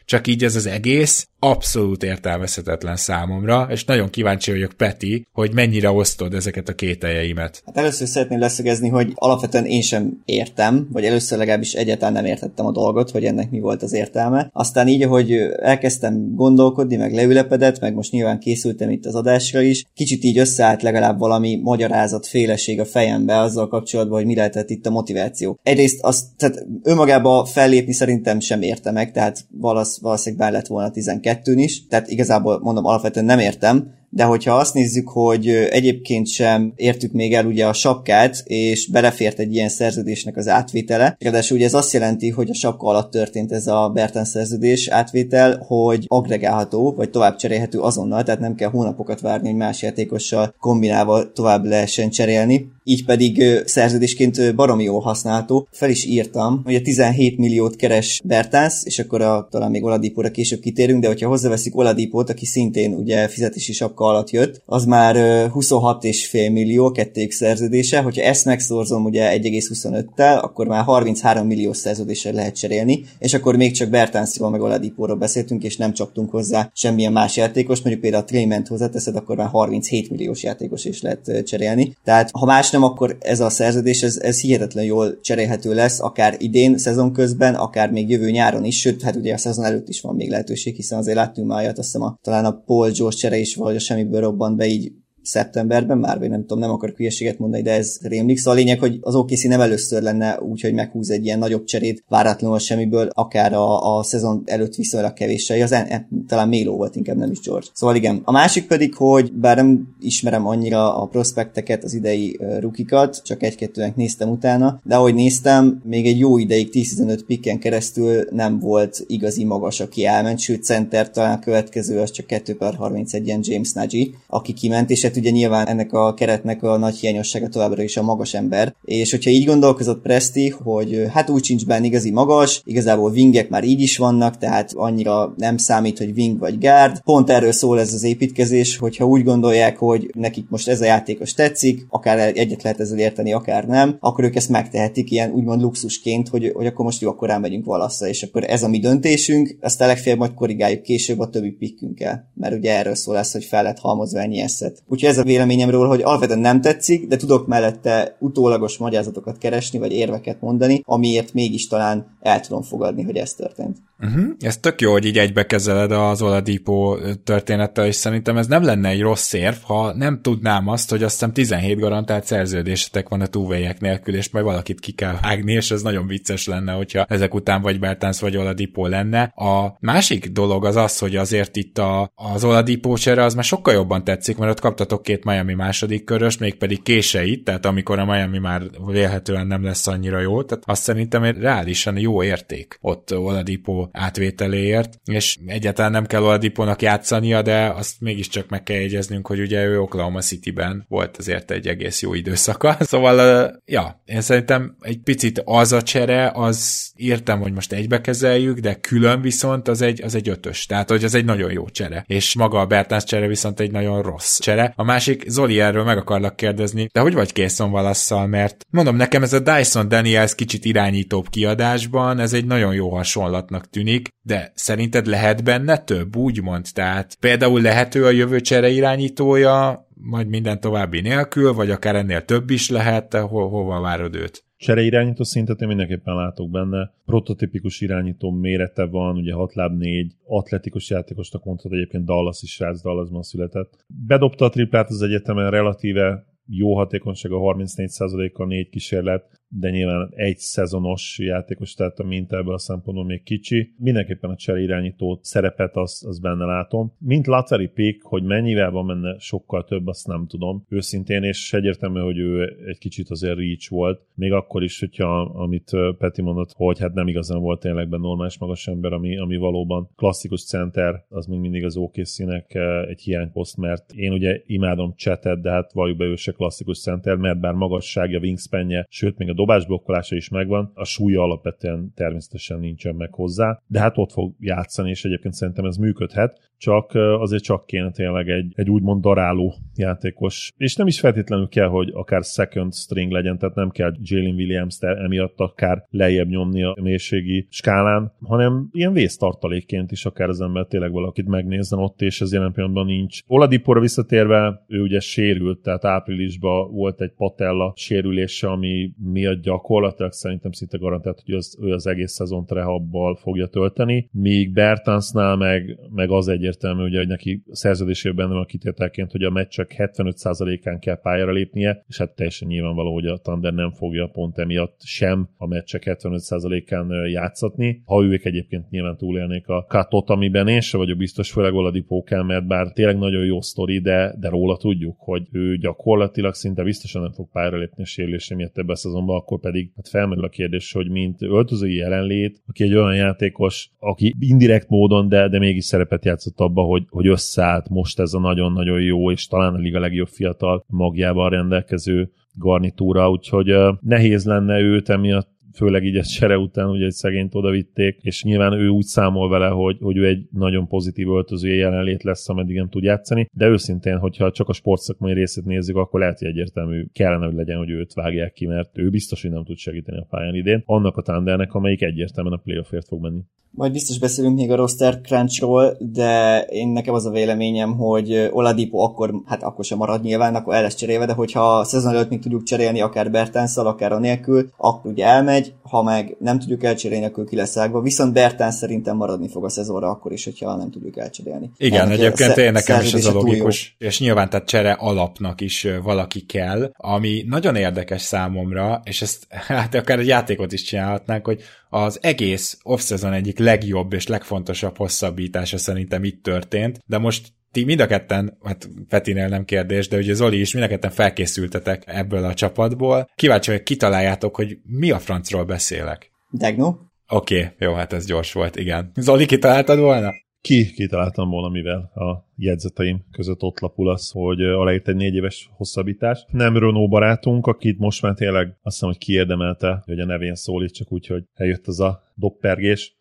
csak így ez az egész abszolút értelmezhetetlen számomra, és nagyon kíváncsi vagyok, Peti, hogy mennyire osztod ezeket a kételjeimet. Hát először szeretném leszögezni, hogy alapvetően én sem értem, vagy először legalábbis egyáltalán nem értettem a dolgot, hogy ennek mi volt az értelme. Aztán így, ahogy elkezdtem gondolkodni, meg leülepedett, meg most nyilván készültem itt az adásra is, kicsit így összeállt legalább valami magyarázat, féleség a fejembe azzal kapcsolatban, hogy mi lehetett itt a motiváció. Egyrészt azt, tehát önmagába fellépni szerintem sem érte meg, tehát valasz, valószínűleg bár lett volna 12-n is, tehát igazából mondom, alapvetően nem értem, de hogyha azt nézzük, hogy egyébként sem értük még el ugye a sapkát, és belefért egy ilyen szerződésnek az átvétele, ráadásul ugye ez azt jelenti, hogy a sapka alatt történt ez a Bertan szerződés átvétel, hogy agregálható, vagy tovább cserélhető azonnal, tehát nem kell hónapokat várni, hogy más játékossal kombinálva tovább lehessen cserélni. Így pedig szerződésként baromi jól használható. Fel is írtam, hogy a 17 milliót keres Bertans, és akkor a, talán még Oladipóra később kitérünk, de hogyha hozzáveszik Oladipót, aki szintén ugye fizetési sapka alatt jött, az már ö, 26,5 millió a kettőjük szerződése, hogyha ezt megszorzom ugye 1,25-tel, akkor már 33 millió szerződésre lehet cserélni, és akkor még csak Bertansról meg Oladipóról beszéltünk, és nem csaptunk hozzá semmilyen más játékos, mondjuk például a Trément hozzáteszed, akkor már 37 milliós játékos is lehet cserélni. Tehát ha más nem, akkor ez a szerződés, ez, ez hihetetlen jól cserélhető lesz, akár idén, szezon közben, akár még jövő nyáron is, sőt, hát ugye a szezon előtt is van még lehetőség, hiszen azért láttunk már azt hiszem a, talán a Paul George csere is valahogy a semmiből robbant be így szeptemberben már, vagy nem tudom, nem akarok hülyeséget mondani, de ez rémlik. Szóval a lényeg, hogy az OKC nem először lenne úgy, hogy meghúz egy ilyen nagyobb cserét váratlanul semmiből, akár a, a szezon előtt viszonylag kevéssel. Az en, en, talán Méló volt, inkább nem is George. Szóval igen. A másik pedig, hogy bár nem ismerem annyira a prospekteket, az idei rukikat, csak egy-kettőnek néztem utána, de ahogy néztem, még egy jó ideig 10-15 pikken keresztül nem volt igazi magas, aki elment, sőt center talán a következő az csak 2 per 31 ilyen James Nagy, aki kiment, és hát ugye nyilván ennek a keretnek a nagy hiányossága továbbra is a magas ember. És hogyha így gondolkozott Presti, hogy hát úgy sincs benne igazi magas, igazából wingek már így is vannak, tehát annyira nem számít, hogy wing vagy guard. Pont erről szól ez az építkezés, hogyha úgy gondolják, hogy nekik most ez a játékos tetszik, akár egyet lehet ezzel érteni, akár nem, akkor ők ezt megtehetik ilyen úgymond luxusként, hogy, hogy akkor most jó, akkor elmegyünk valassza, és akkor ez a mi döntésünk, aztán legfeljebb majd korrigáljuk később a többi pikkünkkel, mert ugye erről szól ez, hogy fel lett halmozva ennyi eszet. Ez a véleményem hogy alapvetően nem tetszik, de tudok mellette utólagos magyarázatokat keresni, vagy érveket mondani, amiért mégis talán el tudom fogadni, hogy ez történt. Uh-huh. Ez tök jó, hogy így egybe kezeled az Oladipo történettel, és szerintem ez nem lenne egy rossz érv, ha nem tudnám azt, hogy azt hiszem 17 garantált szerződésetek van a túvélyek nélkül, és majd valakit ki kell vágni, és ez nagyon vicces lenne, hogyha ezek után vagy Bertans vagy Oladipo lenne. A másik dolog az az, hogy azért itt a, az Oladipo csere az már sokkal jobban tetszik, mert ott kaptatok két Miami második körös, mégpedig késeit, tehát amikor a Miami már vélhetően nem lesz annyira jó, tehát azt szerintem egy reálisan jó érték ott Oladipo átvételéért, és egyáltalán nem kell Oladipónak játszania, de azt mégiscsak meg kell jegyeznünk, hogy ugye ő Oklahoma City-ben volt azért egy egész jó időszaka. Szóval, ja, én szerintem egy picit az a csere, az írtam, hogy most egybe kezeljük, de külön viszont az egy, az egy ötös. Tehát, hogy az egy nagyon jó csere. És maga a Bertans csere viszont egy nagyon rossz csere. A másik, Zoli erről meg akarlak kérdezni, de hogy vagy Készon valasszal, mert mondom, nekem ez a Dyson Daniels kicsit irányítóbb kiadásban, ez egy nagyon jó hasonlatnak tűnik, de szerinted lehet benne több, úgymond? Tehát például lehető a jövő csere irányítója, majd minden további nélkül, vagy akár ennél több is lehet, ho- hova várod őt? Irányító szintet én mindenképpen látok benne. Prototipikus irányító mérete van, ugye 6 láb 4, atletikus játékosnak mondhatod egyébként Dallas is srác, Dallasban született. Bedobta a triplát az egyetemen relatíve jó hatékonyság a 34%-kal négy kísérlet, de nyilván egy szezonos játékos, tehát a minta ebből a szempontból még kicsi. Mindenképpen a csere irányító szerepet az, az benne látom. Mint Lacari Pick, hogy mennyivel van benne sokkal több, azt nem tudom őszintén, és egyértelmű, hogy ő egy kicsit azért reach volt, még akkor is, hogyha amit Peti mondott, hogy hát nem igazán volt tényleg benne normális magas ember, ami, ami valóban klasszikus center, az még mindig az OKC-nek egy hiányposzt, mert én ugye imádom csetet, de hát valljuk be ő se klasszikus center, mert bár magasságja, wingspanje, sőt még a dobásblokkolása is megvan, a súlya alapvetően természetesen nincsen meg hozzá, de hát ott fog játszani, és egyébként szerintem ez működhet, csak azért csak kéne tényleg egy, egy úgymond daráló játékos, és nem is feltétlenül kell, hogy akár second string legyen, tehát nem kell Jalen williams emiatt akár lejjebb nyomni a mélységi skálán, hanem ilyen vésztartalékként is akár az ember tényleg valakit megnézzen ott, és ez jelen pillanatban nincs. Oladipor visszatérve, ő ugye sérült, tehát áprilisban volt egy patella sérülése, ami miatt gyakorlatilag szerintem szinte garantált, hogy az, ő az egész szezont rehabbal fogja tölteni, míg Bertansnál meg, meg az egyértelmű, ugye, hogy neki szerződésében van a kitételként, hogy a meccsek 75%-án kell pályára lépnie, és hát teljesen nyilvánvaló, hogy a Thunder nem fogja pont emiatt sem a meccsek 75%-án játszatni. Ha ők egyébként nyilván túlélnék a katot, amiben én sem vagyok biztos, főleg Oladipo kell, mert bár tényleg nagyon jó sztori, de, de róla tudjuk, hogy ő gyakorlatilag szinte biztosan nem fog pályára lépni a sérülése miatt ebben a szezonban, akkor pedig hát felmerül a kérdés, hogy mint öltözői jelenlét, aki egy olyan játékos, aki indirekt módon, de, de mégis szerepet játszott abba, hogy, hogy összeállt most ez a nagyon-nagyon jó, és talán a liga legjobb fiatal magjával rendelkező garnitúra, úgyhogy nehéz lenne őt emiatt főleg így egy sere után ugye egy szegényt oda vitték, és nyilván ő úgy számol vele, hogy, hogy ő egy nagyon pozitív öltözője jelenlét lesz, ameddig nem tud játszani, de őszintén, hogyha csak a sportszakmai részét nézzük, akkor lehet, hogy egyértelmű kellene, hogy legyen, hogy őt vágják ki, mert ő biztos, hogy nem tud segíteni a pályán idén. Annak a Thundernek, amelyik egyértelműen a playoffért fog menni. Majd biztos beszélünk még a roster crunchról, de én nekem az a véleményem, hogy Oladipo akkor, hát akkor sem marad nyilván, akkor el lesz cserélve, de hogyha a szezon előtt még tudjuk cserélni akár Bertenszal, akár a nélkül, akkor ugye elmegy, elmegy, ha meg nem tudjuk elcserélni, akkor ki lesz ágva. Viszont Bertán szerintem maradni fog a szezonra akkor is, hogyha nem tudjuk elcserélni. Igen, Ennek egyébként én nekem is ez a logikus, és nyilván tehát csere alapnak is valaki kell, ami nagyon érdekes számomra, és ezt hát akár egy játékot is csinálhatnánk, hogy az egész off-season egyik legjobb és legfontosabb hosszabbítása szerintem itt történt, de most ti mind a ketten, hát Petinél nem kérdés, de ugye Zoli is mind a ketten felkészültetek ebből a csapatból. Kíváncsi hogy kitaláljátok, hogy mi a francról beszélek. Degno. Oké, okay, jó, hát ez gyors volt, igen. Zoli, kitaláltad volna? Ki kitaláltam volna, mivel a jegyzeteim között ott lapul az, hogy aláírt egy négy éves hosszabbítás. Nem Renault barátunk, akit most már tényleg azt hiszem, hogy kiérdemelte, hogy a nevén szólít, csak úgy, hogy eljött az a doppergés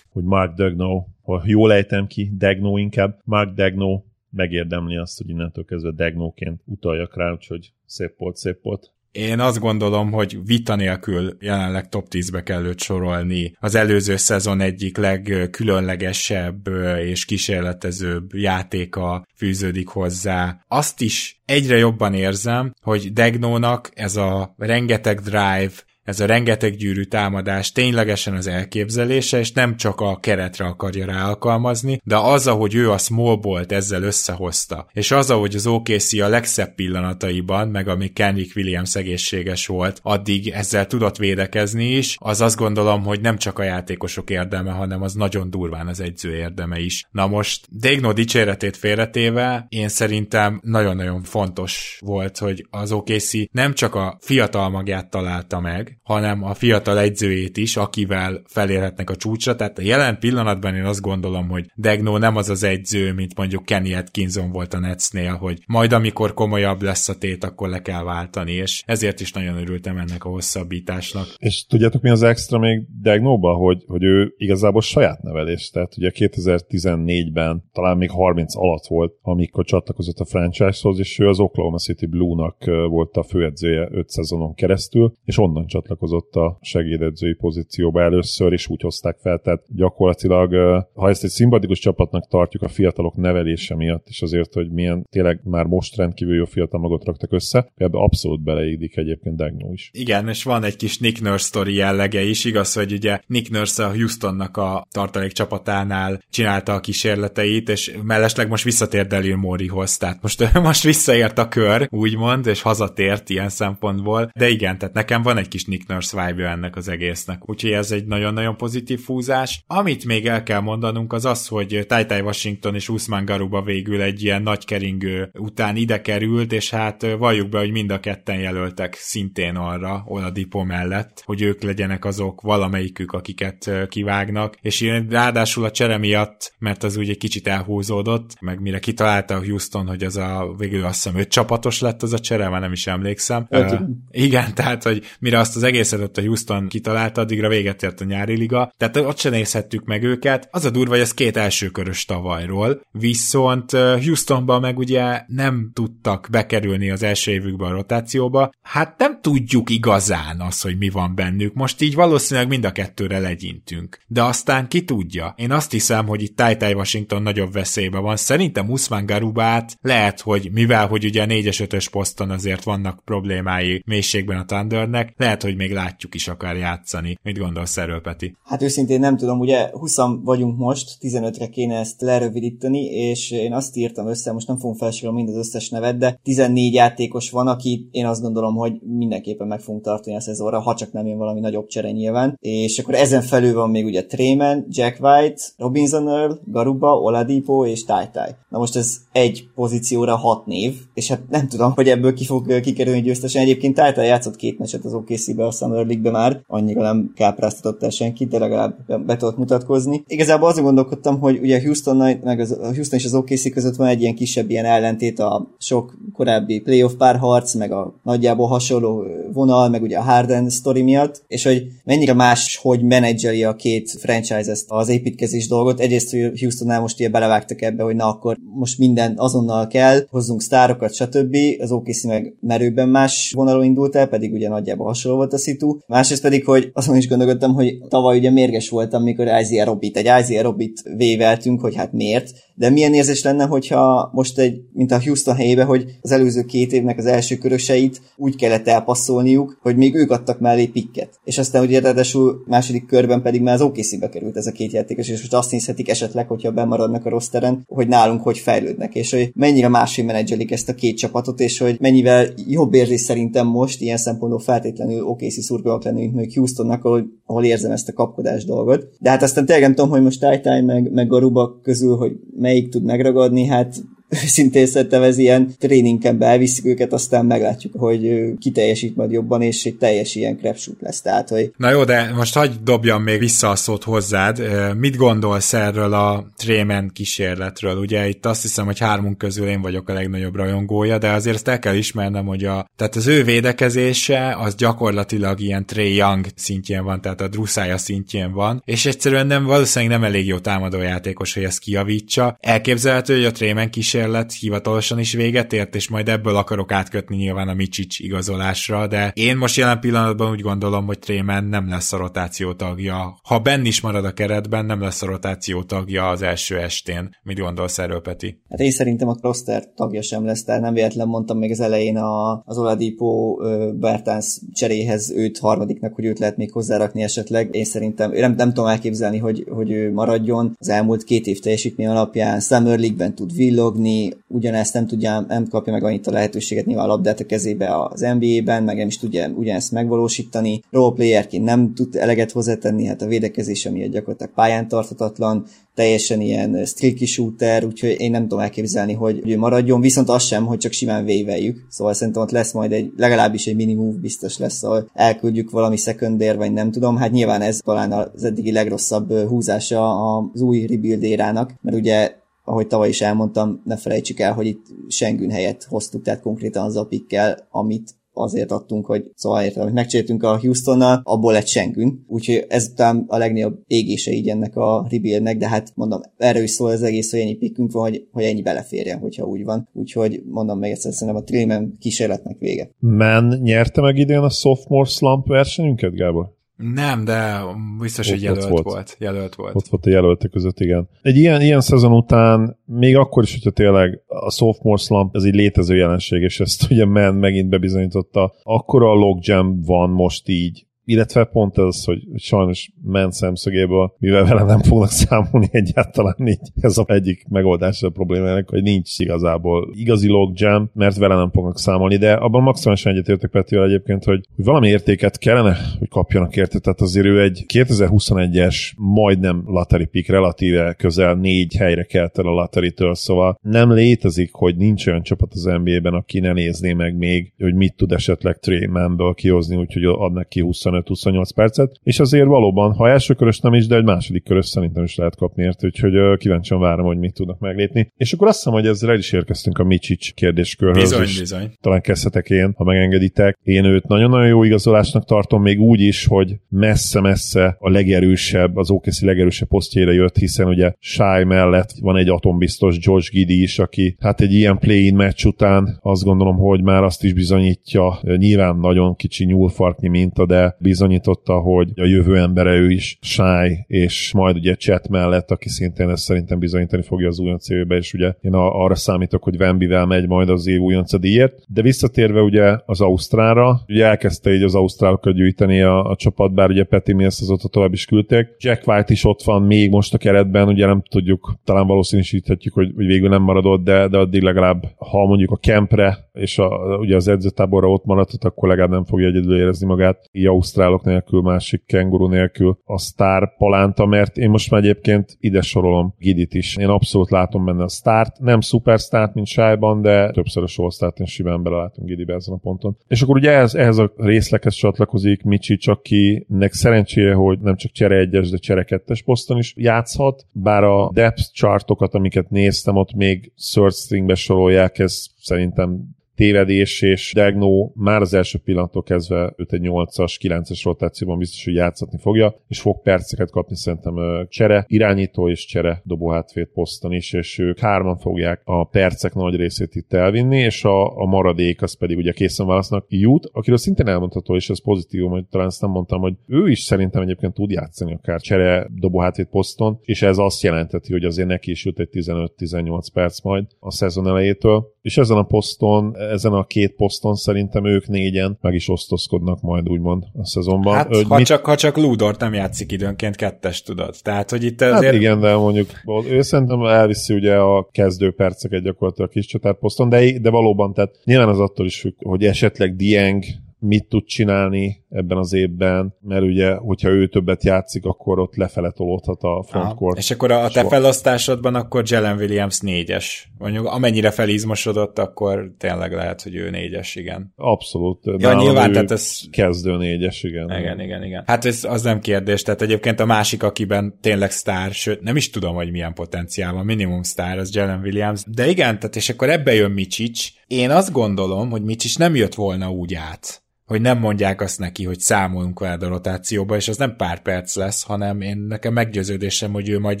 hogy Mark Degno, ha jól ejtem ki, Degno inkább, Mark Degno megérdemli azt, hogy innentől kezdve Degnóként utaljak rá, úgyhogy szép volt, szép volt. Én azt gondolom, hogy vita nélkül jelenleg top 10-be kell őt sorolni. Az előző szezon egyik legkülönlegesebb és kísérletezőbb játéka fűződik hozzá. Azt is egyre jobban érzem, hogy Degnónak ez a rengeteg drive, ez a rengeteg gyűrű támadás ténylegesen az elképzelése, és nem csak a keretre akarja ráalkalmazni, de az, ahogy ő a small bolt ezzel összehozta, és az, ahogy az OKC a legszebb pillanataiban, meg amíg Kenrick Williams egészséges volt, addig ezzel tudott védekezni is, az azt gondolom, hogy nem csak a játékosok érdeme, hanem az nagyon durván az egyző érdeme is. Na most Degno dicséretét félretéve, én szerintem nagyon-nagyon fontos volt, hogy az OKC nem csak a fiatal magját találta meg, hanem a fiatal egyzőjét is, akivel felérhetnek a csúcsra. Tehát a jelen pillanatban én azt gondolom, hogy Degno nem az az egyző, mint mondjuk Kenny Atkinson volt a Netsnél, hogy majd amikor komolyabb lesz a tét, akkor le kell váltani, és ezért is nagyon örültem ennek a hosszabbításnak. És tudjátok mi az extra még Degnóba, hogy, hogy ő igazából saját nevelés, tehát ugye 2014-ben talán még 30 alatt volt, amikor csatlakozott a franchise-hoz, és ő az Oklahoma City Blue-nak volt a főedzője 5 szezonon keresztül, és onnan csatlakozott a segédedzői pozícióba először, és úgy hozták fel, tehát gyakorlatilag, ha ezt egy szimpatikus csapatnak tartjuk a fiatalok nevelése miatt, és azért, hogy milyen tényleg már most rendkívül jó fiatal magot raktak össze, ebbe abszolút beleédik egyébként Degno is. Igen, és van egy kis Nick Nurse story jellege is, igaz, hogy ugye Nick Nurse a Houstonnak a tartalék csapatánál csinálta a kísérleteit, és mellesleg most visszatért Delil Morihoz, tehát most, most visszaért a kör, úgymond, és hazatért ilyen szempontból, de igen, tehát nekem van egy kis Nick Nurse vibe ennek az egésznek. Úgyhogy ez egy nagyon-nagyon pozitív fúzás. Amit még el kell mondanunk az az, hogy Tai Washington és Usman Garuba végül egy ilyen nagy keringő után ide került, és hát valljuk be, hogy mind a ketten jelöltek szintén arra, Oladipo mellett, hogy ők legyenek azok valamelyikük, akiket kivágnak, és én ráadásul a csere miatt, mert az úgy egy kicsit elhúzódott, meg mire kitalálta a Houston, hogy az a végül azt hiszem öt csapatos lett az a csere, már nem is emlékszem. Uh, igen, tehát, hogy mire azt az egészet ott a Houston kitalálta, addigra véget ért a nyári liga, tehát ott se nézhettük meg őket. Az a durva, hogy ez két elsőkörös tavalyról, viszont Houstonban meg ugye nem tudtak bekerülni az első évükben a rotációba. Hát nem tudjuk igazán az, hogy mi van bennük. Most így valószínűleg mind a kettőre legyintünk. De aztán ki tudja. Én azt hiszem, hogy itt Tai Washington nagyobb veszélybe van. Szerintem Usman Garubát lehet, hogy mivel, hogy ugye a 4-es 5 poszton azért vannak problémái mélységben a Thundernek, lehet, hogy még látjuk is akár játszani. Mit gondolsz erről, Peti? Hát őszintén nem tudom, ugye 20 vagyunk most, 15-re kéne ezt lerövidíteni, és én azt írtam össze, most nem fogom felsorolni mind az összes nevet, de 14 játékos van, aki én azt gondolom, hogy mindenképpen meg fogunk tartani a szezonra, ha csak nem jön valami nagyobb csere nyilván. És akkor ezen felül van még ugye Trayman, Jack White, Robinson Earl, Garuba, Oladipo és Tai. Na most ez egy pozícióra hat név, és hát nem tudom, hogy ebből ki fog kikerülni győztesen. Egyébként Tai játszott két meccset az OKC-be a Summer League-be már, annyira nem kápráztatott el senkit, de legalább be tudott mutatkozni. Igazából azon gondolkodtam, hogy ugye Houston, meg az, Houston és az OKC között van egy ilyen kisebb ilyen ellentét a sok korábbi playoff párharc, meg a nagyjából hasonló vonal, meg ugye a Harden story miatt, és hogy mennyire más, hogy menedzseli a két franchise ezt az építkezés dolgot. Egyrészt, Houstonnál most ugye belevágtak ebbe, hogy na akkor most minden azonnal kell, hozzunk sztárokat, stb. Az OKC meg merőben más vonalon indult el, pedig ugye nagyjából hasonló volt a szitu. Másrészt pedig, hogy azon is gondolkodtam, hogy tavaly ugye mérges voltam, mikor Isaiah Robbit, egy Isaiah Robbit véveltünk, hogy hát miért, De milyen érzés lenne, hogyha most egy, mint a Houston helyébe, hogy az előző két évnek az első köröseit úgy kellett elpasszolniuk, hogy még ők adtak mellé pikket. És aztán ugye ráadásul második körben pedig már az OKC-be került ez a két játékos, és most azt nézhetik esetleg, hogyha bemaradnak a rosteren, hogy nálunk hogy fejlődnek, és hogy mennyire máshogy menedzselik ezt a két csapatot, és hogy mennyivel jobb érzés szerintem most ilyen szempontból feltétlenül OKC szurkolók lenni, mint mondjuk Houstonnak, ahol, ahol érzem ezt a kapkodás dolgot. De hát aztán tényleg nem tudom, hogy most Tájtáj meg, meg Garuba közül, hogy melyik tud megragadni, hát őszintén szerintem ez ilyen tréningken elviszik őket, aztán meglátjuk, hogy ki teljesít majd jobban, és egy teljes ilyen crapshoot lesz. Tehát, hogy... Na jó, de most hagyd dobjam még vissza a szót hozzád. Mit gondolsz erről a Trémen kísérletről? Ugye itt azt hiszem, hogy hármunk közül én vagyok a legnagyobb rajongója, de azért ezt el kell ismernem, hogy a, tehát az ő védekezése az gyakorlatilag ilyen Trey Young szintjén van, tehát a druszája szintjén van, és egyszerűen nem, valószínűleg nem elég jó támadójátékos, hogy ezt kiavítsa. Elképzelhető, hogy a Trémen kísérlet kísérlet hivatalosan is véget ért, és majd ebből akarok átkötni nyilván a Micsics igazolásra, de én most jelen pillanatban úgy gondolom, hogy Trémen nem lesz a rotáció tagja. Ha Ben is marad a keretben, nem lesz a rotáció tagja az első estén. Mit gondolsz erről, Peti? Hát én szerintem a roster tagja sem lesz, tehát nem véletlen mondtam még az elején a, az Oladipo Bertans cseréhez őt harmadiknak, hogy őt lehet még hozzárakni esetleg. Én szerintem nem, nem tudom elképzelni, hogy, hogy ő maradjon. Az elmúlt két év teljesítmény alapján Summer League-ben tud villogni, dobni, ugyanezt nem tudja, nem kapja meg annyit a lehetőséget nyilván a labdát a kezébe az NBA-ben, meg nem is tudja ugyanezt megvalósítani. Roleplayerként nem tud eleget hozzátenni, hát a védekezése miatt gyakorlatilag pályán tartatatlan, teljesen ilyen streaky shooter, úgyhogy én nem tudom elképzelni, hogy ő maradjon, viszont az sem, hogy csak simán véveljük. Szóval szerintem ott lesz majd egy, legalábbis egy minimum biztos lesz, ahol elküldjük valami szekundér, vagy nem tudom. Hát nyilván ez talán az eddigi legrosszabb húzása az új rebuild érának, mert ugye ahogy tavaly is elmondtam, ne felejtsük el, hogy itt Sengün helyet hoztuk, tehát konkrétan az a pikkel, amit azért adtunk, hogy szóval értem, hogy megcsináltunk a Houstonnal, abból lett Sengün, úgyhogy ez talán a legnagyobb égése így ennek a rebuildnek, de hát mondom, erről is szól az egész, hogy ennyi pikkünk van, hogy, hogy ennyi beleférjen, hogyha úgy van. Úgyhogy mondom meg egyszer, szerintem a Trillium kísérletnek vége. Men nyerte meg idén a sophomore slump versenyünket, Gábor? Nem, de biztos, ott, hogy jelölt volt. volt. Jelölt volt. Ott volt a jelöltek között, igen. Egy ilyen, ilyen szezon után, még akkor is, hogyha tényleg a sophomore slump, ez egy létező jelenség, és ezt ugye Men megint bebizonyította, akkor a logjam van most így illetve pont ez, hogy sajnos ment szemszögéből, mivel vele nem fognak számolni egyáltalán így, ez az egyik megoldás a problémának, hogy nincs igazából igazi logjam, mert vele nem fognak számolni, de abban maximálisan egyetértek Petivel egyébként, hogy, hogy valami értéket kellene, hogy kapjanak érte, tehát azért ő egy 2021-es majdnem lottery pick, relatíve közel négy helyre kelt el a lottery szóval nem létezik, hogy nincs olyan csapat az NBA-ben, aki ne nézné meg még, hogy mit tud esetleg Trey kihozni, úgyhogy adnak ki 25 25-28 percet, és azért valóban, ha első körös nem is, de egy második körös szerintem is lehet kapni érte, úgyhogy kíváncsian várom, hogy mit tudnak meglépni. És akkor azt hiszem, hogy ezzel el is érkeztünk a Micsics kérdéskörhöz. Bizony, és bizony. Talán kezdhetek én, ha megengeditek. Én őt nagyon-nagyon jó igazolásnak tartom, még úgy is, hogy messze-messze a legerősebb, az OKC legerősebb posztjére jött, hiszen ugye Shy mellett van egy atombiztos George Giddy is, aki hát egy ilyen play-in meccs után azt gondolom, hogy már azt is bizonyítja, nyilván nagyon kicsi nyúlfarknyi minta, de bizonyította, hogy a jövő embere ő is Shy, és majd ugye Chat mellett, aki szintén ezt szerintem bizonyítani fogja az újonc évbe, és ugye én arra számítok, hogy Wembivel megy majd az év újonca díjért. De visszatérve ugye az Ausztrára, ugye elkezdte így az Ausztrálokat gyűjteni a, a csapat, bár ugye Petty Mills azóta tovább is küldték. Jack White is ott van még most a keretben, ugye nem tudjuk, talán valószínűsíthetjük, hogy, hogy végül nem maradott, de, de addig legalább, ha mondjuk a kempre és a, ugye az edzőtáborra ott maradhat, akkor legalább nem fogja egyedül érezni magát. Így ausztrálok nélkül, másik kenguru nélkül a sztár palánta, mert én most már egyébként ide sorolom Gidit is. Én abszolút látom benne a sztárt, nem szupersztárt, mint Sájban, de többször a sorsztárt én simán belelátom Gidibe ezen a ponton. És akkor ugye ehhez, ehhez a részlekhez csatlakozik Micsi, akinek szerencsére, hogy nem csak csere egyes, de csere kettes poszton is játszhat, bár a depth chartokat, amiket néztem, ott még third stringbe sorolják, ez szerintem tévedés, és Degno már az első pillanattól kezdve őt egy 8-as, 9-es rotációban biztos, hogy játszatni fogja, és fog perceket kapni szerintem csere, irányító és csere dobó hátvéd poszton is, és ők hárman fogják a percek nagy részét itt elvinni, és a, a maradék az pedig ugye készen válasznak jut, akiről szintén elmondható, és ez pozitív, hogy talán ezt nem mondtam, hogy ő is szerintem egyébként tud játszani akár csere dobó hátvéd poszton, és ez azt jelenteti, hogy azért neki is jut egy 15-18 perc majd a szezon elejétől, és ezen a poszton, ezen a két poszton szerintem ők négyen meg is osztozkodnak majd úgymond a szezonban. Hát, hogy ha, mit... csak, ha csak Ludort nem játszik időnként kettes, tudod. Tehát, hogy itt hát azért... Hát igen, de mondjuk ő szerintem elviszi ugye a kezdő perceket gyakorlatilag a kis csatárposzton, de, de valóban, tehát nyilván az attól is függ, hogy esetleg Dieng mit tud csinálni ebben az évben, mert ugye, hogyha ő többet játszik, akkor ott lefele tolódhat a frontcourt. És akkor a, a te felosztásodban akkor Jalen Williams négyes. Mondjuk amennyire felizmosodott, akkor tényleg lehet, hogy ő négyes, igen. Abszolút. Ja, nyilván, tehát ez... Kezdő négyes, igen. Igen, igen, igen. Hát ez az nem kérdés, tehát egyébként a másik, akiben tényleg sztár, sőt, nem is tudom, hogy milyen potenciál van, minimum sztár, az Jalen Williams. De igen, tehát és akkor ebbe jön Micsics. Én azt gondolom, hogy Micsics nem jött volna úgy át hogy nem mondják azt neki, hogy számolunk veled a rotációba, és az nem pár perc lesz, hanem én nekem meggyőződésem, hogy ő majd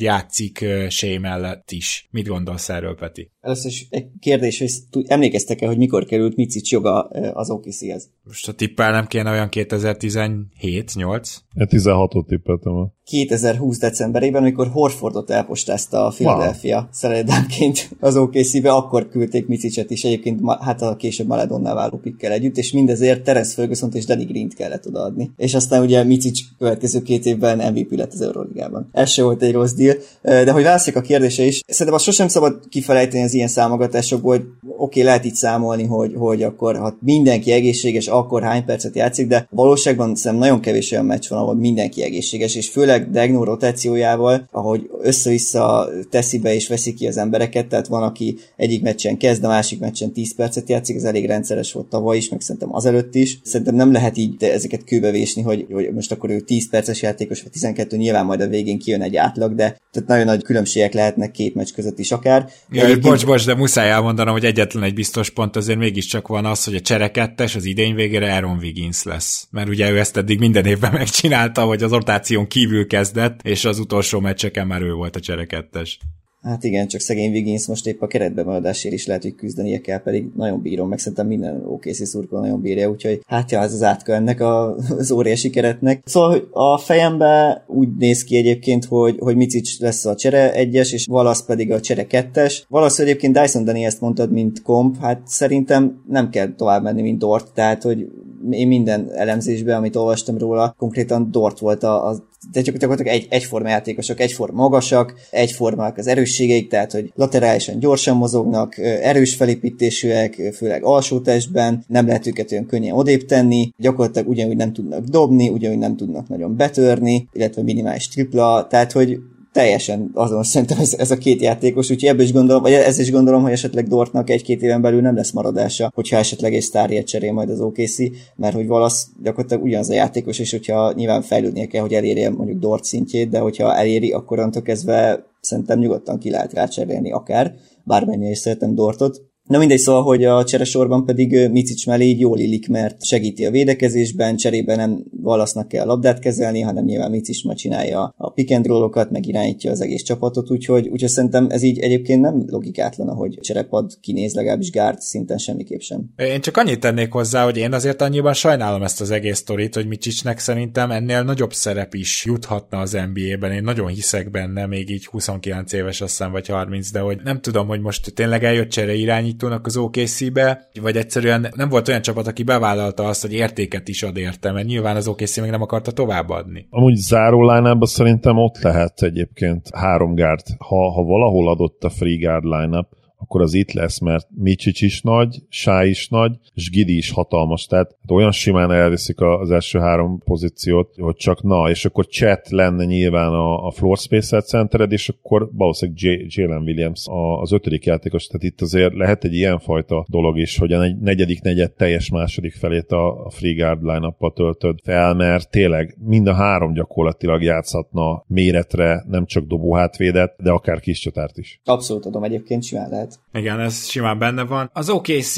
játszik Shea mellett is. Mit gondolsz erről, Peti? Először is egy kérdés, hogy emlékeztek-e, hogy mikor került Micic joga az OKC-hez? Most a tippel nem kéne olyan 2017-8? 16-ot tippeltem. 2020 decemberében, amikor Horfordot elpostázta a Philadelphia wow. szeredámként az OKC-be, akkor küldték Micicet is egyébként, hát a később Maledonnál váló pikkel együtt, és mindezért Terence ferguson és Danny Green-t kellett odaadni. És aztán ugye Micic következő két évben MVP lett az Euroligában. Ez se volt egy rossz deal. De hogy válaszik a kérdése is, szerintem azt sosem szabad kifelejteni az ilyen számogatásokból, hogy oké, okay, lehet itt számolni, hogy, hogy akkor ha mindenki egészséges, akkor hány percet játszik, de valóságban szerintem nagyon kevés olyan meccs van, ahol mindenki egészséges, és főleg Degno rotációjával, ahogy össze-vissza teszi be és veszi ki az embereket, tehát van, aki egyik meccsen kezd, a másik meccsen 10 percet játszik, ez elég rendszeres volt tavaly is, meg szerintem azelőtt is. Szerintem nem lehet így ezeket kőbevésni, hogy, hogy most akkor ő 10 perces játékos, vagy 12, nyilván majd a végén kijön egy átlag, de tehát nagyon nagy különbségek lehetnek két meccs között is akár. Ja, bocs, bocs, de muszáj elmondanom, hogy egyetlen egy biztos pont azért mégiscsak van az, hogy a cserekettes az idény végére Aaron Wiggins lesz. Mert ugye ő ezt eddig minden évben megcsinálta, hogy az rotáción kívül kezdett, és az utolsó meccseken már ő volt a cserekettes. Hát igen, csak szegény Wiggins most épp a keretbe maradásért is lehet, hogy küzdenie kell, pedig nagyon bírom, meg szerintem minden OKC szurkoló nagyon bírja, úgyhogy hát ja, ez az átka ennek a, az óriási keretnek. Szóval a fejembe úgy néz ki egyébként, hogy, hogy Micic lesz a csere egyes, és Valasz pedig a csere kettes. Valasz egyébként Dyson Dani ezt mondtad, mint komp, hát szerintem nem kell tovább menni, mint Dort, tehát hogy én minden elemzésben, amit olvastam róla, konkrétan Dort volt a, a de gyakorlatilag egy, egyforma játékosok, egyforma magasak, egyformák az erősségeik, tehát hogy laterálisan gyorsan mozognak, erős felépítésűek, főleg alsó testben, nem lehet őket olyan könnyen odébb tenni, gyakorlatilag ugyanúgy nem tudnak dobni, ugyanúgy nem tudnak nagyon betörni, illetve minimális tripla, tehát hogy teljesen azon szerintem ez, ez a két játékos, úgyhogy ebből is gondolom, vagy ez is gondolom, hogy esetleg Dortnak egy-két éven belül nem lesz maradása, hogyha esetleg egy sztárját cserél majd az OKC, mert hogy valasz gyakorlatilag ugyanaz a játékos, és hogyha nyilván fejlődnie kell, hogy elérje mondjuk Dort szintjét, de hogyha eléri, akkor antól kezdve szerintem nyugodtan ki lehet rá cserélni akár, bármennyire is szeretem Dortot, Na mindegy, szóval, hogy a cseresorban pedig Micic mellé így jól illik, mert segíti a védekezésben, cserébe nem Valasznak kell a labdát kezelni, hanem nyilván Micic ma csinálja a pick and roll-okat, meg irányítja az egész csapatot, úgyhogy, úgyhogy szerintem ez így egyébként nem logikátlan, hogy cserepad kinéz, legalábbis Gárd szinten semmiképp sem. Én csak annyit tennék hozzá, hogy én azért annyiban sajnálom ezt az egész sztorit, hogy Micicsnek szerintem ennél nagyobb szerep is juthatna az NBA-ben. Én nagyon hiszek benne, még így 29 éves azt hiszem, vagy 30, de hogy nem tudom, hogy most tényleg eljött csere irányít irányítónak az OKC-be, vagy egyszerűen nem volt olyan csapat, aki bevállalta azt, hogy értéket is ad érte, mert nyilván az OKC még nem akarta továbbadni. Amúgy záró line szerintem ott lehet egyébként három gárd. Ha, ha valahol adott a free guard line akkor az itt lesz, mert Micsics is nagy, Sá is nagy, és Gidi is hatalmas, tehát hát olyan simán elviszik az első három pozíciót, hogy csak na, és akkor Chet lenne nyilván a, a floor space centered, és akkor valószínűleg Jalen Williams az ötödik játékos, tehát itt azért lehet egy ilyenfajta dolog is, hogy a negyedik negyed teljes második felét a, a free guard line töltöd fel, mert tényleg mind a három gyakorlatilag játszhatna méretre, nem csak dobó hátvédet, de akár kis csatárt is. Abszolút adom egyébként, simán lehet lehet. Igen, ez simán benne van. Az OKC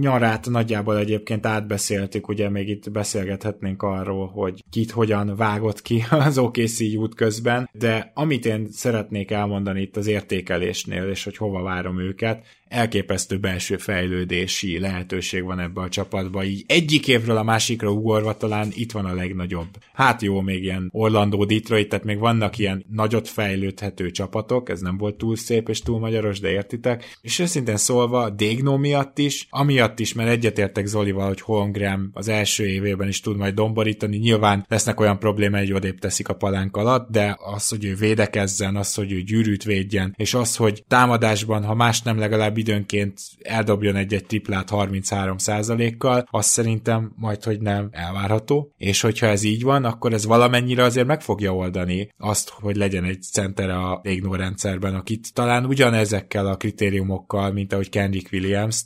nyarát nagyjából egyébként átbeszéltük, ugye még itt beszélgethetnénk arról, hogy kit hogyan vágott ki az OKC út közben, de amit én szeretnék elmondani itt az értékelésnél, és hogy hova várom őket, elképesztő belső fejlődési lehetőség van ebbe a csapatba, így egyik évről a másikra ugorva talán itt van a legnagyobb. Hát jó, még ilyen Orlando, Detroit, tehát még vannak ilyen nagyot fejlődhető csapatok, ez nem volt túl szép és túl magyaros, de értitek. És őszintén szólva, Dégno miatt is, amiatt is, mert egyetértek Zolival, hogy Holmgren az első évében is tud majd domborítani, nyilván lesznek olyan problémái, hogy odébb teszik a palánk alatt, de az, hogy ő védekezzen, az, hogy ő gyűrűt védjen, és az, hogy támadásban, ha más nem legalább legalább időnként eldobjon egy-egy triplát 33%-kal, azt szerintem majd, hogy nem elvárható, és hogyha ez így van, akkor ez valamennyire azért meg fogja oldani azt, hogy legyen egy center a Legno rendszerben, akit talán ugyanezekkel a kritériumokkal, mint ahogy Kendrick Williams-t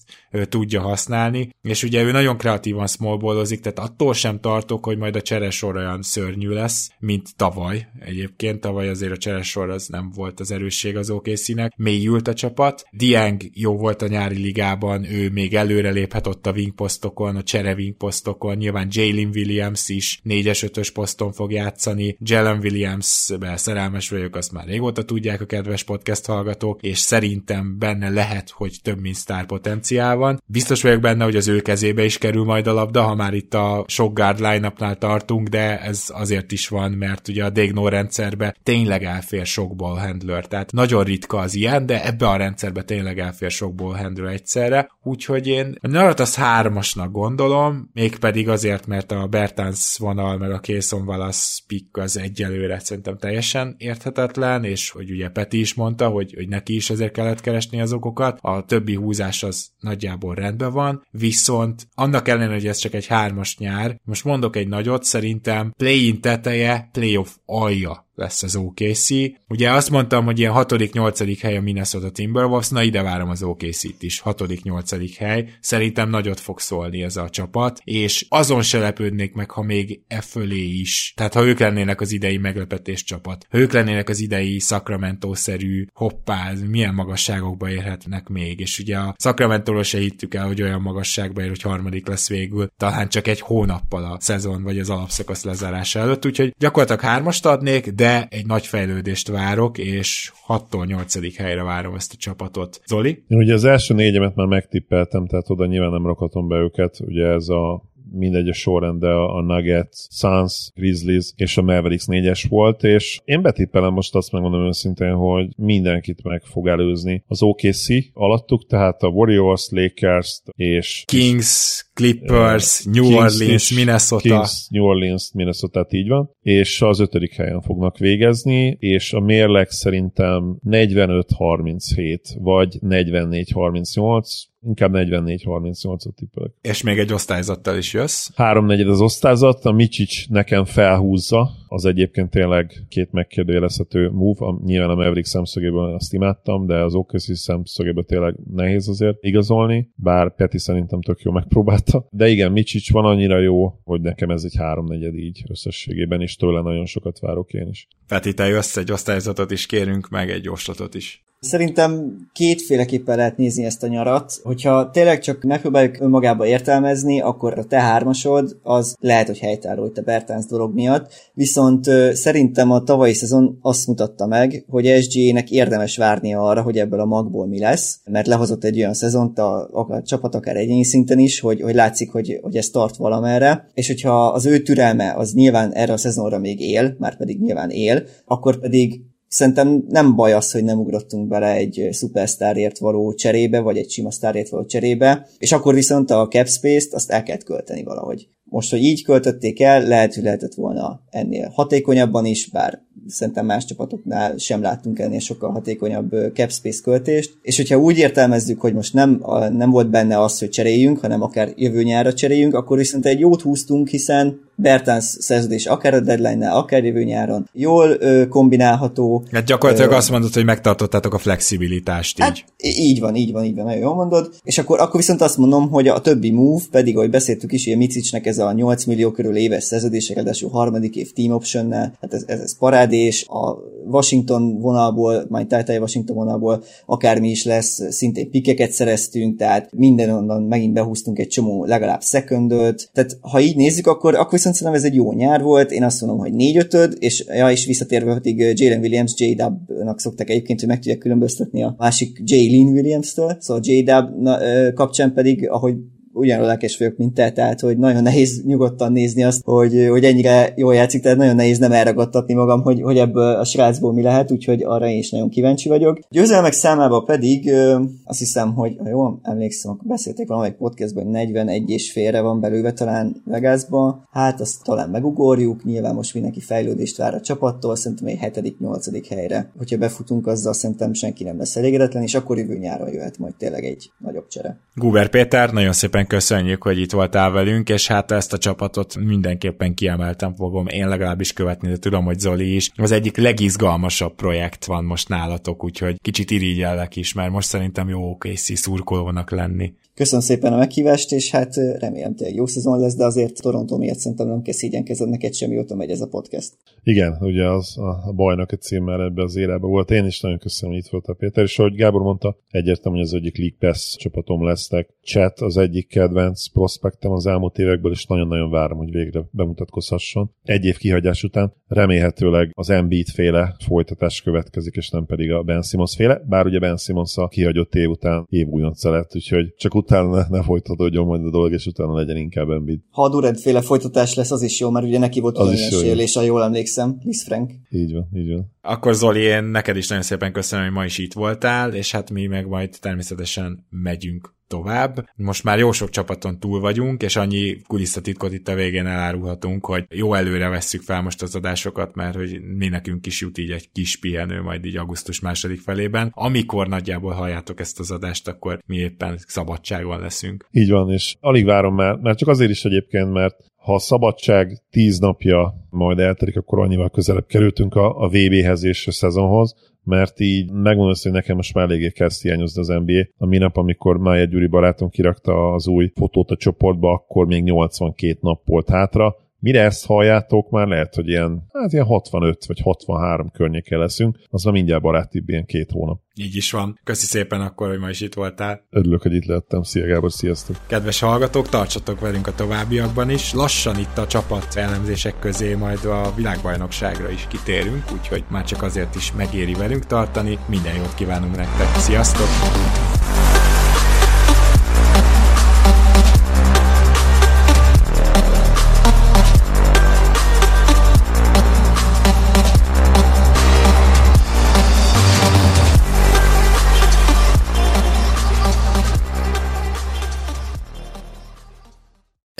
tudja használni, és ugye ő nagyon kreatívan smallballozik, tehát attól sem tartok, hogy majd a cseresor olyan szörnyű lesz, mint tavaly. Egyébként tavaly azért a cseresor az nem volt az erősség az OKC-nek. Mélyült a csapat. Dieng jó volt a nyári ligában, ő még előre léphet ott a wingpostokon, a csere wingpostokon, nyilván Jalen Williams is 4-es, 5-ös poszton fog játszani, Jalen Williams-be szerelmes vagyok, azt már régóta tudják a kedves podcast hallgatók, és szerintem benne lehet, hogy több mint sztár potenciál van. Biztos vagyok benne, hogy az ő kezébe is kerül majd a labda, ha már itt a sok guard line tartunk, de ez azért is van, mert ugye a Degno rendszerbe tényleg elfér sok ball handler, tehát nagyon ritka az ilyen, de ebbe a rendszerbe tényleg elfér sok ballhandler egyszerre, úgyhogy én a nyarat az hármasnak gondolom, mégpedig azért, mert a Bertans vonal meg a Készon Valasz pick az egyelőre szerintem teljesen érthetetlen, és hogy ugye Peti is mondta, hogy, hogy neki is ezért kellett keresni az okokat, a többi húzás az nagyjából rendben van, viszont annak ellenére, hogy ez csak egy hármas nyár, most mondok egy nagyot, szerintem play-in teteje, playoff alja lesz az OKC. Ugye azt mondtam, hogy ilyen 6.-8. hely a Minnesota Timberwolves, na ide várom az OKC-t is, 6.-8. hely. Szerintem nagyot fog szólni ez a csapat, és azon se lepődnék meg, ha még e fölé is. Tehát ha ők lennének az idei meglepetés csapat, ha ők lennének az idei Sacramento-szerű hoppá, milyen magasságokba érhetnek még, és ugye a sacramento se hittük el, hogy olyan magasságba ér, hogy harmadik lesz végül, talán csak egy hónappal a szezon vagy az alapszakasz lezárása előtt, úgyhogy gyakorlatilag hármast adnék, de egy nagy fejlődést várok, és 6-tól 8. helyre várom ezt a csapatot. Zoli? Én ugye az első négyemet már megtippeltem, tehát oda nyilván nem rakhatom be őket, ugye ez a mindegy a sorrend, de a Nuggets, Suns, Grizzlies és a Mavericks négyes volt, és én betippelem most azt megmondom őszintén, hogy mindenkit meg fog előzni az OKC alattuk, tehát a Warriors, Lakers és Kings, Clippers, New Kings Orleans, Minnesota. Kings, New Orleans, Minnesota, így van. És az ötödik helyen fognak végezni, és a mérleg szerintem 45-37, vagy 44-38, Inkább 44-38-ot tippelek. És még egy osztályzattal is jössz? Háromnegyed az osztályzat, a Micsics nekem felhúzza, az egyébként tényleg két megkérdőjelezhető move, nyilván a Maverick szemszögéből azt imádtam, de az OKC szemszögéből tényleg nehéz azért igazolni, bár Peti szerintem tök jó megpróbálta. De igen, Micsics van annyira jó, hogy nekem ez egy háromnegyed így összességében, és tőle nagyon sokat várok én is. Peti, te jössz egy osztályzatot is, kérünk meg egy jóslatot is. Szerintem kétféleképpen lehet nézni ezt a nyarat. Hogyha tényleg csak megpróbáljuk önmagába értelmezni, akkor a te hármasod az lehet, hogy helytálló itt a Bertánsz dolog miatt. Viszont szerintem a tavalyi szezon azt mutatta meg, hogy SG-nek érdemes várnia arra, hogy ebből a magból mi lesz, mert lehozott egy olyan szezont a, a csapat akár egyéni szinten is, hogy, hogy látszik, hogy, hogy ez tart valamerre, és hogyha az ő türelme az nyilván erre a szezonra még él, már pedig nyilván él, akkor pedig szerintem nem baj az, hogy nem ugrottunk bele egy szupersztárért való cserébe, vagy egy sima sztárért való cserébe, és akkor viszont a cap space-t azt el kellett költeni valahogy. Most, hogy így költötték el, lehet, hogy lehetett volna ennél hatékonyabban is, bár szerintem más csapatoknál sem láttunk ennél sokkal hatékonyabb cap space költést, és hogyha úgy értelmezzük, hogy most nem, nem volt benne az, hogy cseréljünk, hanem akár jövő nyárra cseréljünk, akkor viszont egy jót húztunk, hiszen Bertans szerződés akár a deadline-nál, akár jövő nyáron jól ö, kombinálható. Hát gyakorlatilag ö, azt mondod, hogy megtartottátok a flexibilitást így. Hát, így van, így van, így van, nagyon jól mondod. És akkor, akkor viszont azt mondom, hogy a többi move, pedig ahogy beszéltük is, hogy Micicsnek ez a 8 millió körül éves szerződések, ráadásul harmadik év team option hát ez, ez, ez parádés, a Washington vonalból, majd Tájtáj Washington vonalból akármi is lesz, szintén pikeket szereztünk, tehát minden onnan megint behúztunk egy csomó legalább secondöt, tehát ha így nézzük, akkor, akkor viszont szerintem ez egy jó nyár volt, én azt mondom, hogy négy ötöd, és, ja, és visszatérve pedig Jalen Williams, J-Dub-nak szoktak egyébként, hogy meg tudják különböztetni a másik Jalen Williams-től, szóval J-Dub kapcsán pedig, ahogy ugyanolyan lelkes vagyok, mint te, tehát hogy nagyon nehéz nyugodtan nézni azt, hogy, hogy ennyire jól játszik, tehát nagyon nehéz nem elragadtatni magam, hogy, hogy ebből a srácból mi lehet, úgyhogy arra én is nagyon kíváncsi vagyok. Győzelmek számába pedig azt hiszem, hogy ha jól emlékszem, akkor beszélték valamelyik podcastban, hogy 41 és félre van belőle talán Vegasba, hát azt talán megugorjuk, nyilván most mindenki fejlődést vár a csapattól, szerintem egy 7.-8. helyre. Hogyha befutunk azzal, szerintem senki nem lesz elégedetlen, és akkor jövő nyáron jöhet majd tényleg egy nagyobb csere. Guber Péter, nagyon szépen szépen köszönjük, hogy itt voltál velünk, és hát ezt a csapatot mindenképpen kiemeltem fogom én legalábbis követni, de tudom, hogy Zoli is. Az egyik legizgalmasabb projekt van most nálatok, úgyhogy kicsit irigyellek is, mert most szerintem jó OKC szurkolónak lenni. Köszönöm szépen a meghívást, és hát remélem tényleg jó szezon lesz, de azért Toronto miatt szerintem nem kell szégyenkezed neked semmi, ott megy ez a podcast. Igen, ugye az a bajnoki címmel ebbe az érába volt. Én is nagyon köszönöm, hogy itt a Péter, és ahogy Gábor mondta, egyértelmű, hogy az egyik League Pass csapatom lesznek. Chat az egyik kedvenc prospektem az elmúlt évekből, és nagyon-nagyon várom, hogy végre bemutatkozhasson. Egy év kihagyás után remélhetőleg az Embiid féle folytatás következik, és nem pedig a Ben Simmons féle, bár ugye Ben Simmons a kihagyott év után év újonca lett, úgyhogy csak utána ne, ne folytatódjon majd a dolog, és utána legyen inkább Embiid. Ha a Durant féle folytatás lesz, az is jó, mert ugye neki volt az is és ha jól emlékszem, Liz Frank. Így van, így van. Akkor Zoli, én neked is nagyon szépen köszönöm, hogy ma is itt voltál, és hát mi meg majd természetesen megyünk tovább. Most már jó sok csapaton túl vagyunk, és annyi kulisszatitkot itt a végén elárulhatunk, hogy jó előre vesszük fel most az adásokat, mert hogy mi nekünk is jut így egy kis pihenő majd így augusztus második felében. Amikor nagyjából halljátok ezt az adást, akkor mi éppen szabadságon leszünk. Így van, és alig várom már, mert csak azért is egyébként, mert ha a szabadság tíz napja majd eltelik, akkor annyival közelebb kerültünk a, a VB-hez és a szezonhoz, mert így megmondom hogy nekem most már eléggé kezd hiányozni az NBA. A minap, amikor Mája Gyuri barátom kirakta az új fotót a csoportba, akkor még 82 nap volt hátra, Mire ezt halljátok, már lehet, hogy ilyen, hát ilyen 65 vagy 63 környéken leszünk, az már mindjárt barátibb, ilyen két hónap. Így is van. Köszi szépen akkor, hogy ma is itt voltál. Örülök, hogy itt lettem. Szia Gábor, sziasztok! Kedves hallgatók, tartsatok velünk a továbbiakban is. Lassan itt a csapat elemzések közé majd a világbajnokságra is kitérünk, úgyhogy már csak azért is megéri velünk tartani. Minden jót kívánunk nektek. Sziasztok!